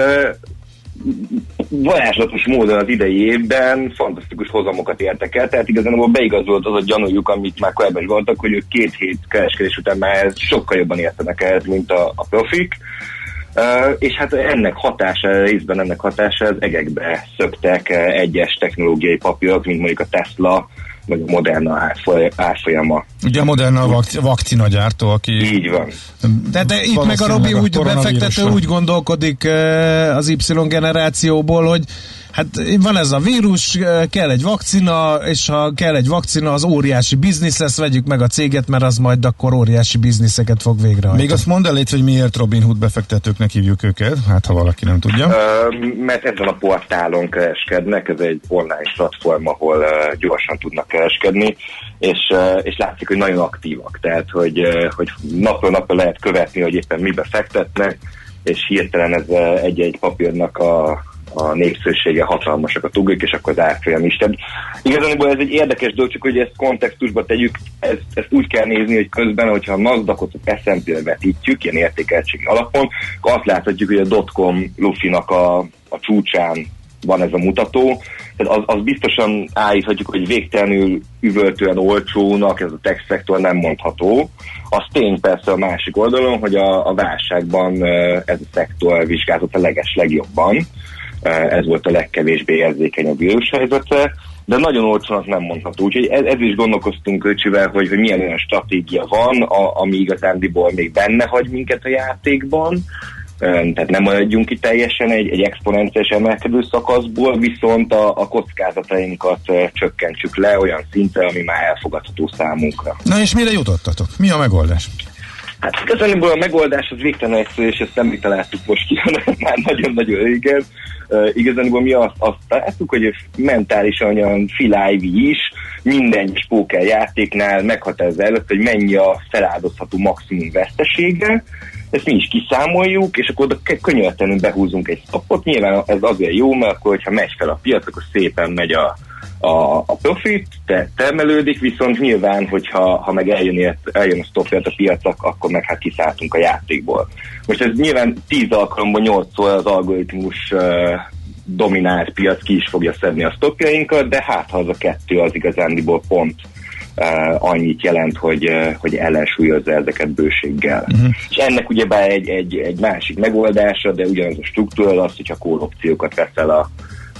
varázslatos módon az idei évben fantasztikus hozamokat értek el, tehát igazából beigazolt az a gyanújuk, amit már korábban is voltak, hogy ők két hét kereskedés után már sokkal jobban értenek ehhez, mint a, a profik. Uh, és hát ennek hatása, részben ennek hatása az egekbe szöktek egyes technológiai papírok, mint mondjuk a Tesla, vagy a Moderna árfoly- árfolyama. Ugye a Moderna a vak- vakcinagyártó, aki... Így van. De, de itt meg a Robi úgy befektető úgy gondolkodik eh, az Y generációból, hogy hát van ez a vírus, kell egy vakcina, és ha kell egy vakcina, az óriási biznisz lesz, vegyük meg a céget, mert az majd akkor óriási bizniszeket fog végrehajtani. Még azt mondd el, légy, hogy miért Robin Hood befektetőknek hívjuk őket, hát ha valaki nem tudja. Ö, mert ezen a portálon kereskednek, ez egy online platform, ahol uh, gyorsan tudnak kereskedni, és, uh, és látszik, hogy nagyon aktívak, tehát hogy, uh, hogy napról napra lehet követni, hogy éppen mibe fektetnek, és hirtelen ez egy-egy papírnak a, a népszerűsége hatalmasakat ugrik, és akkor az árfolyam is. Tehát igazából ez egy érdekes dolog, csak hogy ezt kontextusba tegyük, ezt, ezt úgy kell nézni, hogy közben, hogyha a NASDAQ-ot a S&P-re vetítjük, ilyen értékeltségi alapon, akkor azt láthatjuk, hogy a dotcom lufinak a, a csúcsán van ez a mutató. Tehát az, az biztosan állíthatjuk, hogy végtelenül üvöltően olcsónak ez a tech szektor nem mondható. Az tény persze a másik oldalon, hogy a, a válságban ez a szektor vizsgázott a leges legjobban. Eh, Ez volt a legkevésbé érzékeny a vírushelyzetre, de nagyon olcsónak nem mondható. Úgyhogy ez, ez is gondolkoztunk Öcsivel, hogy, hogy milyen olyan stratégia van, a, ami igazándiból még benne hagy minket a játékban, Ö, tehát nem maradjunk ki teljesen egy, egy exponenciális emelkedő szakaszból, viszont a, a kockázatainkat ö, csökkentsük le olyan szintre, ami már elfogadható számunkra. Na és mire jutottatok? Mi a megoldás? Hát igazából a megoldás az végtelen egyszerű, és ezt nem mi találtuk most ki, hanem már nagyon-nagyon régen. Uh, igazából mi azt, azt találtuk, hogy mentálisan olyan Ivey is minden egyes póker játéknál meghatározza előtt, hogy mennyi a feláldozható maximum vesztesége, ezt mi is kiszámoljuk, és akkor oda behúzunk egy stopot. Nyilván ez azért jó, mert akkor, hogyha megy fel a piac, akkor szépen megy a, a, a profit, te, termelődik, viszont nyilván, hogyha ha meg eljön, ért, eljön a stopját a piacok, akkor meg hát kiszálltunk a játékból. Most ez nyilván 10 alkalomból 8-szor az algoritmus uh, dominált piac ki is fogja szedni a stopjainkat, de hát ha az a kettő az igazándiból pont uh, annyit jelent, hogy, uh, hogy ellensúlyozza ezeket bőséggel. Uh-huh. És ennek ugyebár egy, egy, egy másik megoldása, de ugyanaz a struktúra az, hogyha call opciókat veszel a,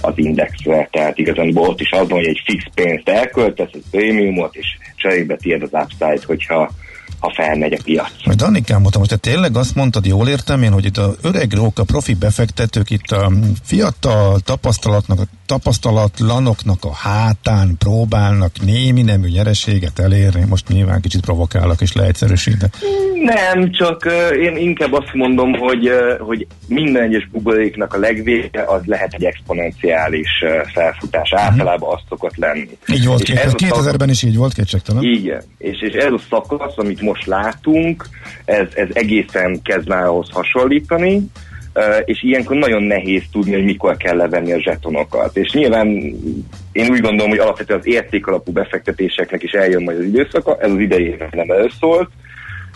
az indexre, tehát igazából ott is az van, hogy egy fix pénzt elköltesz, egy prémiumot, és cserébe tiéd az upside, hogyha ha felmegy a piac. Majd Danikám mondtam, hogy te tényleg azt mondtad, jól értem én, hogy itt a öreg a profi befektetők itt a fiatal tapasztalatnak, tapasztalatlanoknak a hátán próbálnak némi nemű nyereséget elérni. Most nyilván kicsit provokálok és leegyszerűsítek. Nem, csak uh, én inkább azt mondom, hogy, uh, hogy minden egyes buboréknak a legvége az lehet egy exponenciális uh, felfutás. Általában azt szokott lenni. Így volt, És két, ez a szak- 2000-ben is így volt, kétségtelen. Igen, és, és ez a szakasz, amit most látunk, ez, ez egészen kezd már ahhoz hasonlítani, és ilyenkor nagyon nehéz tudni, hogy mikor kell levenni a zsetonokat. És nyilván én úgy gondolom, hogy alapvetően az értékalapú befektetéseknek is eljön majd az időszaka, ez az idei nem előszólt,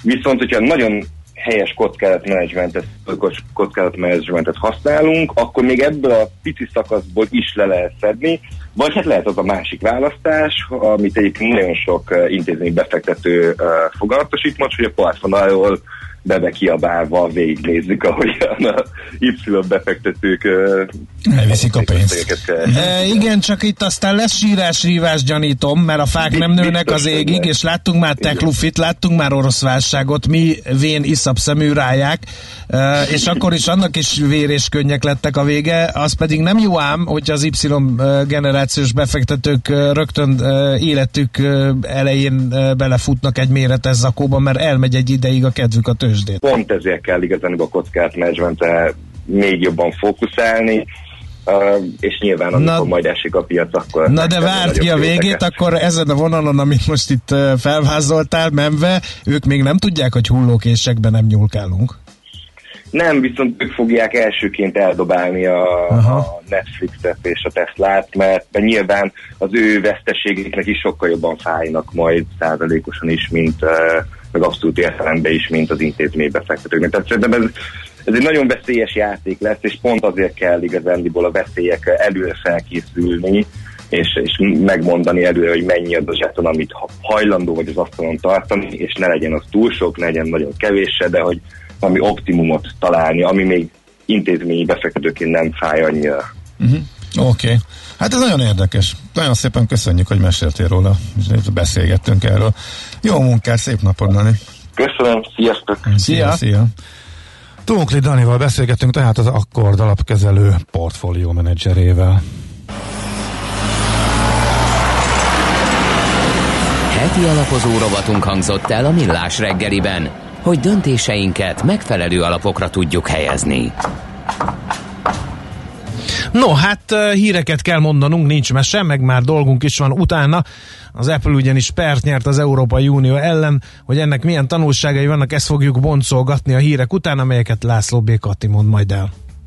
viszont hogyha nagyon helyes kockázatmenedzsmentet, kockázatmenedzsmentet használunk, akkor még ebből a pici szakaszból is le lehet szedni, vagy hát lehet az a másik választás, amit egyébként nagyon sok uh, intézmény befektető uh, fogalmatosít most, hogy a partfonalról bebe kiabálva végignézzük, ahogy a Y befektetők Elviszik a pénzt. E, igen, csak itt aztán lesz sírás, rívás gyanítom, mert a fák nem nőnek az égig, és láttunk már teklufit, láttunk már orosz válságot, mi vén iszap szemű ráják, e, és akkor is annak is vér és könnyek lettek a vége, az pedig nem jó ám, hogyha az Y generációs befektetők rögtön életük elején belefutnak egy méretes zakóba, mert elmegy egy ideig a kedvük a tőzsdét. Pont ezért kell igazán a kockázatmenedzsmentre még jobban fókuszálni, Uh, és nyilván amikor Na- majd esik a piac, akkor... Na de várd ki a végét, téteket. akkor ezen a vonalon, amit most itt felvázoltál, memve, ők még nem tudják, hogy hullókésekben nem nyúlkálunk. Nem, viszont ők fogják elsőként eldobálni a, Aha. a Netflixet és a Teslát, mert mert nyilván az ő veszteségeknek is sokkal jobban fájnak majd százalékosan is, mint uh, meg abszolút értelemben is, mint az intézménybefektetőknek. Tehát szerintem ez, ez egy nagyon veszélyes játék lesz, és pont azért kell igazándiból a veszélyek előre felkészülni, és, és megmondani előre, hogy mennyi az a zseton, amit ha- hajlandó vagy az asztalon tartani, és ne legyen az túl sok, ne legyen nagyon kevés se, de hogy valami optimumot találni, ami még intézményi befektetőként nem fáj annyira. Uh-huh. Oké. Okay. Hát ez nagyon érdekes. Nagyon szépen köszönjük, hogy meséltél róla, és beszélgettünk erről. Jó munkát, szép napot, Dani. Köszönöm, sziasztok! Szia! Szia! Tónkli Danival beszélgettünk, tehát az Akkord alapkezelő portfólió menedzserével. Heti alapozó rovatunk hangzott el a Millás reggeliben, hogy döntéseinket megfelelő alapokra tudjuk helyezni. No, hát híreket kell mondanunk, nincs mese, meg már dolgunk is van utána. Az Apple ugyanis pert nyert az Európai Unió ellen, hogy ennek milyen tanulságai vannak, ezt fogjuk boncolgatni a hírek után, amelyeket László B. Kati mond majd el.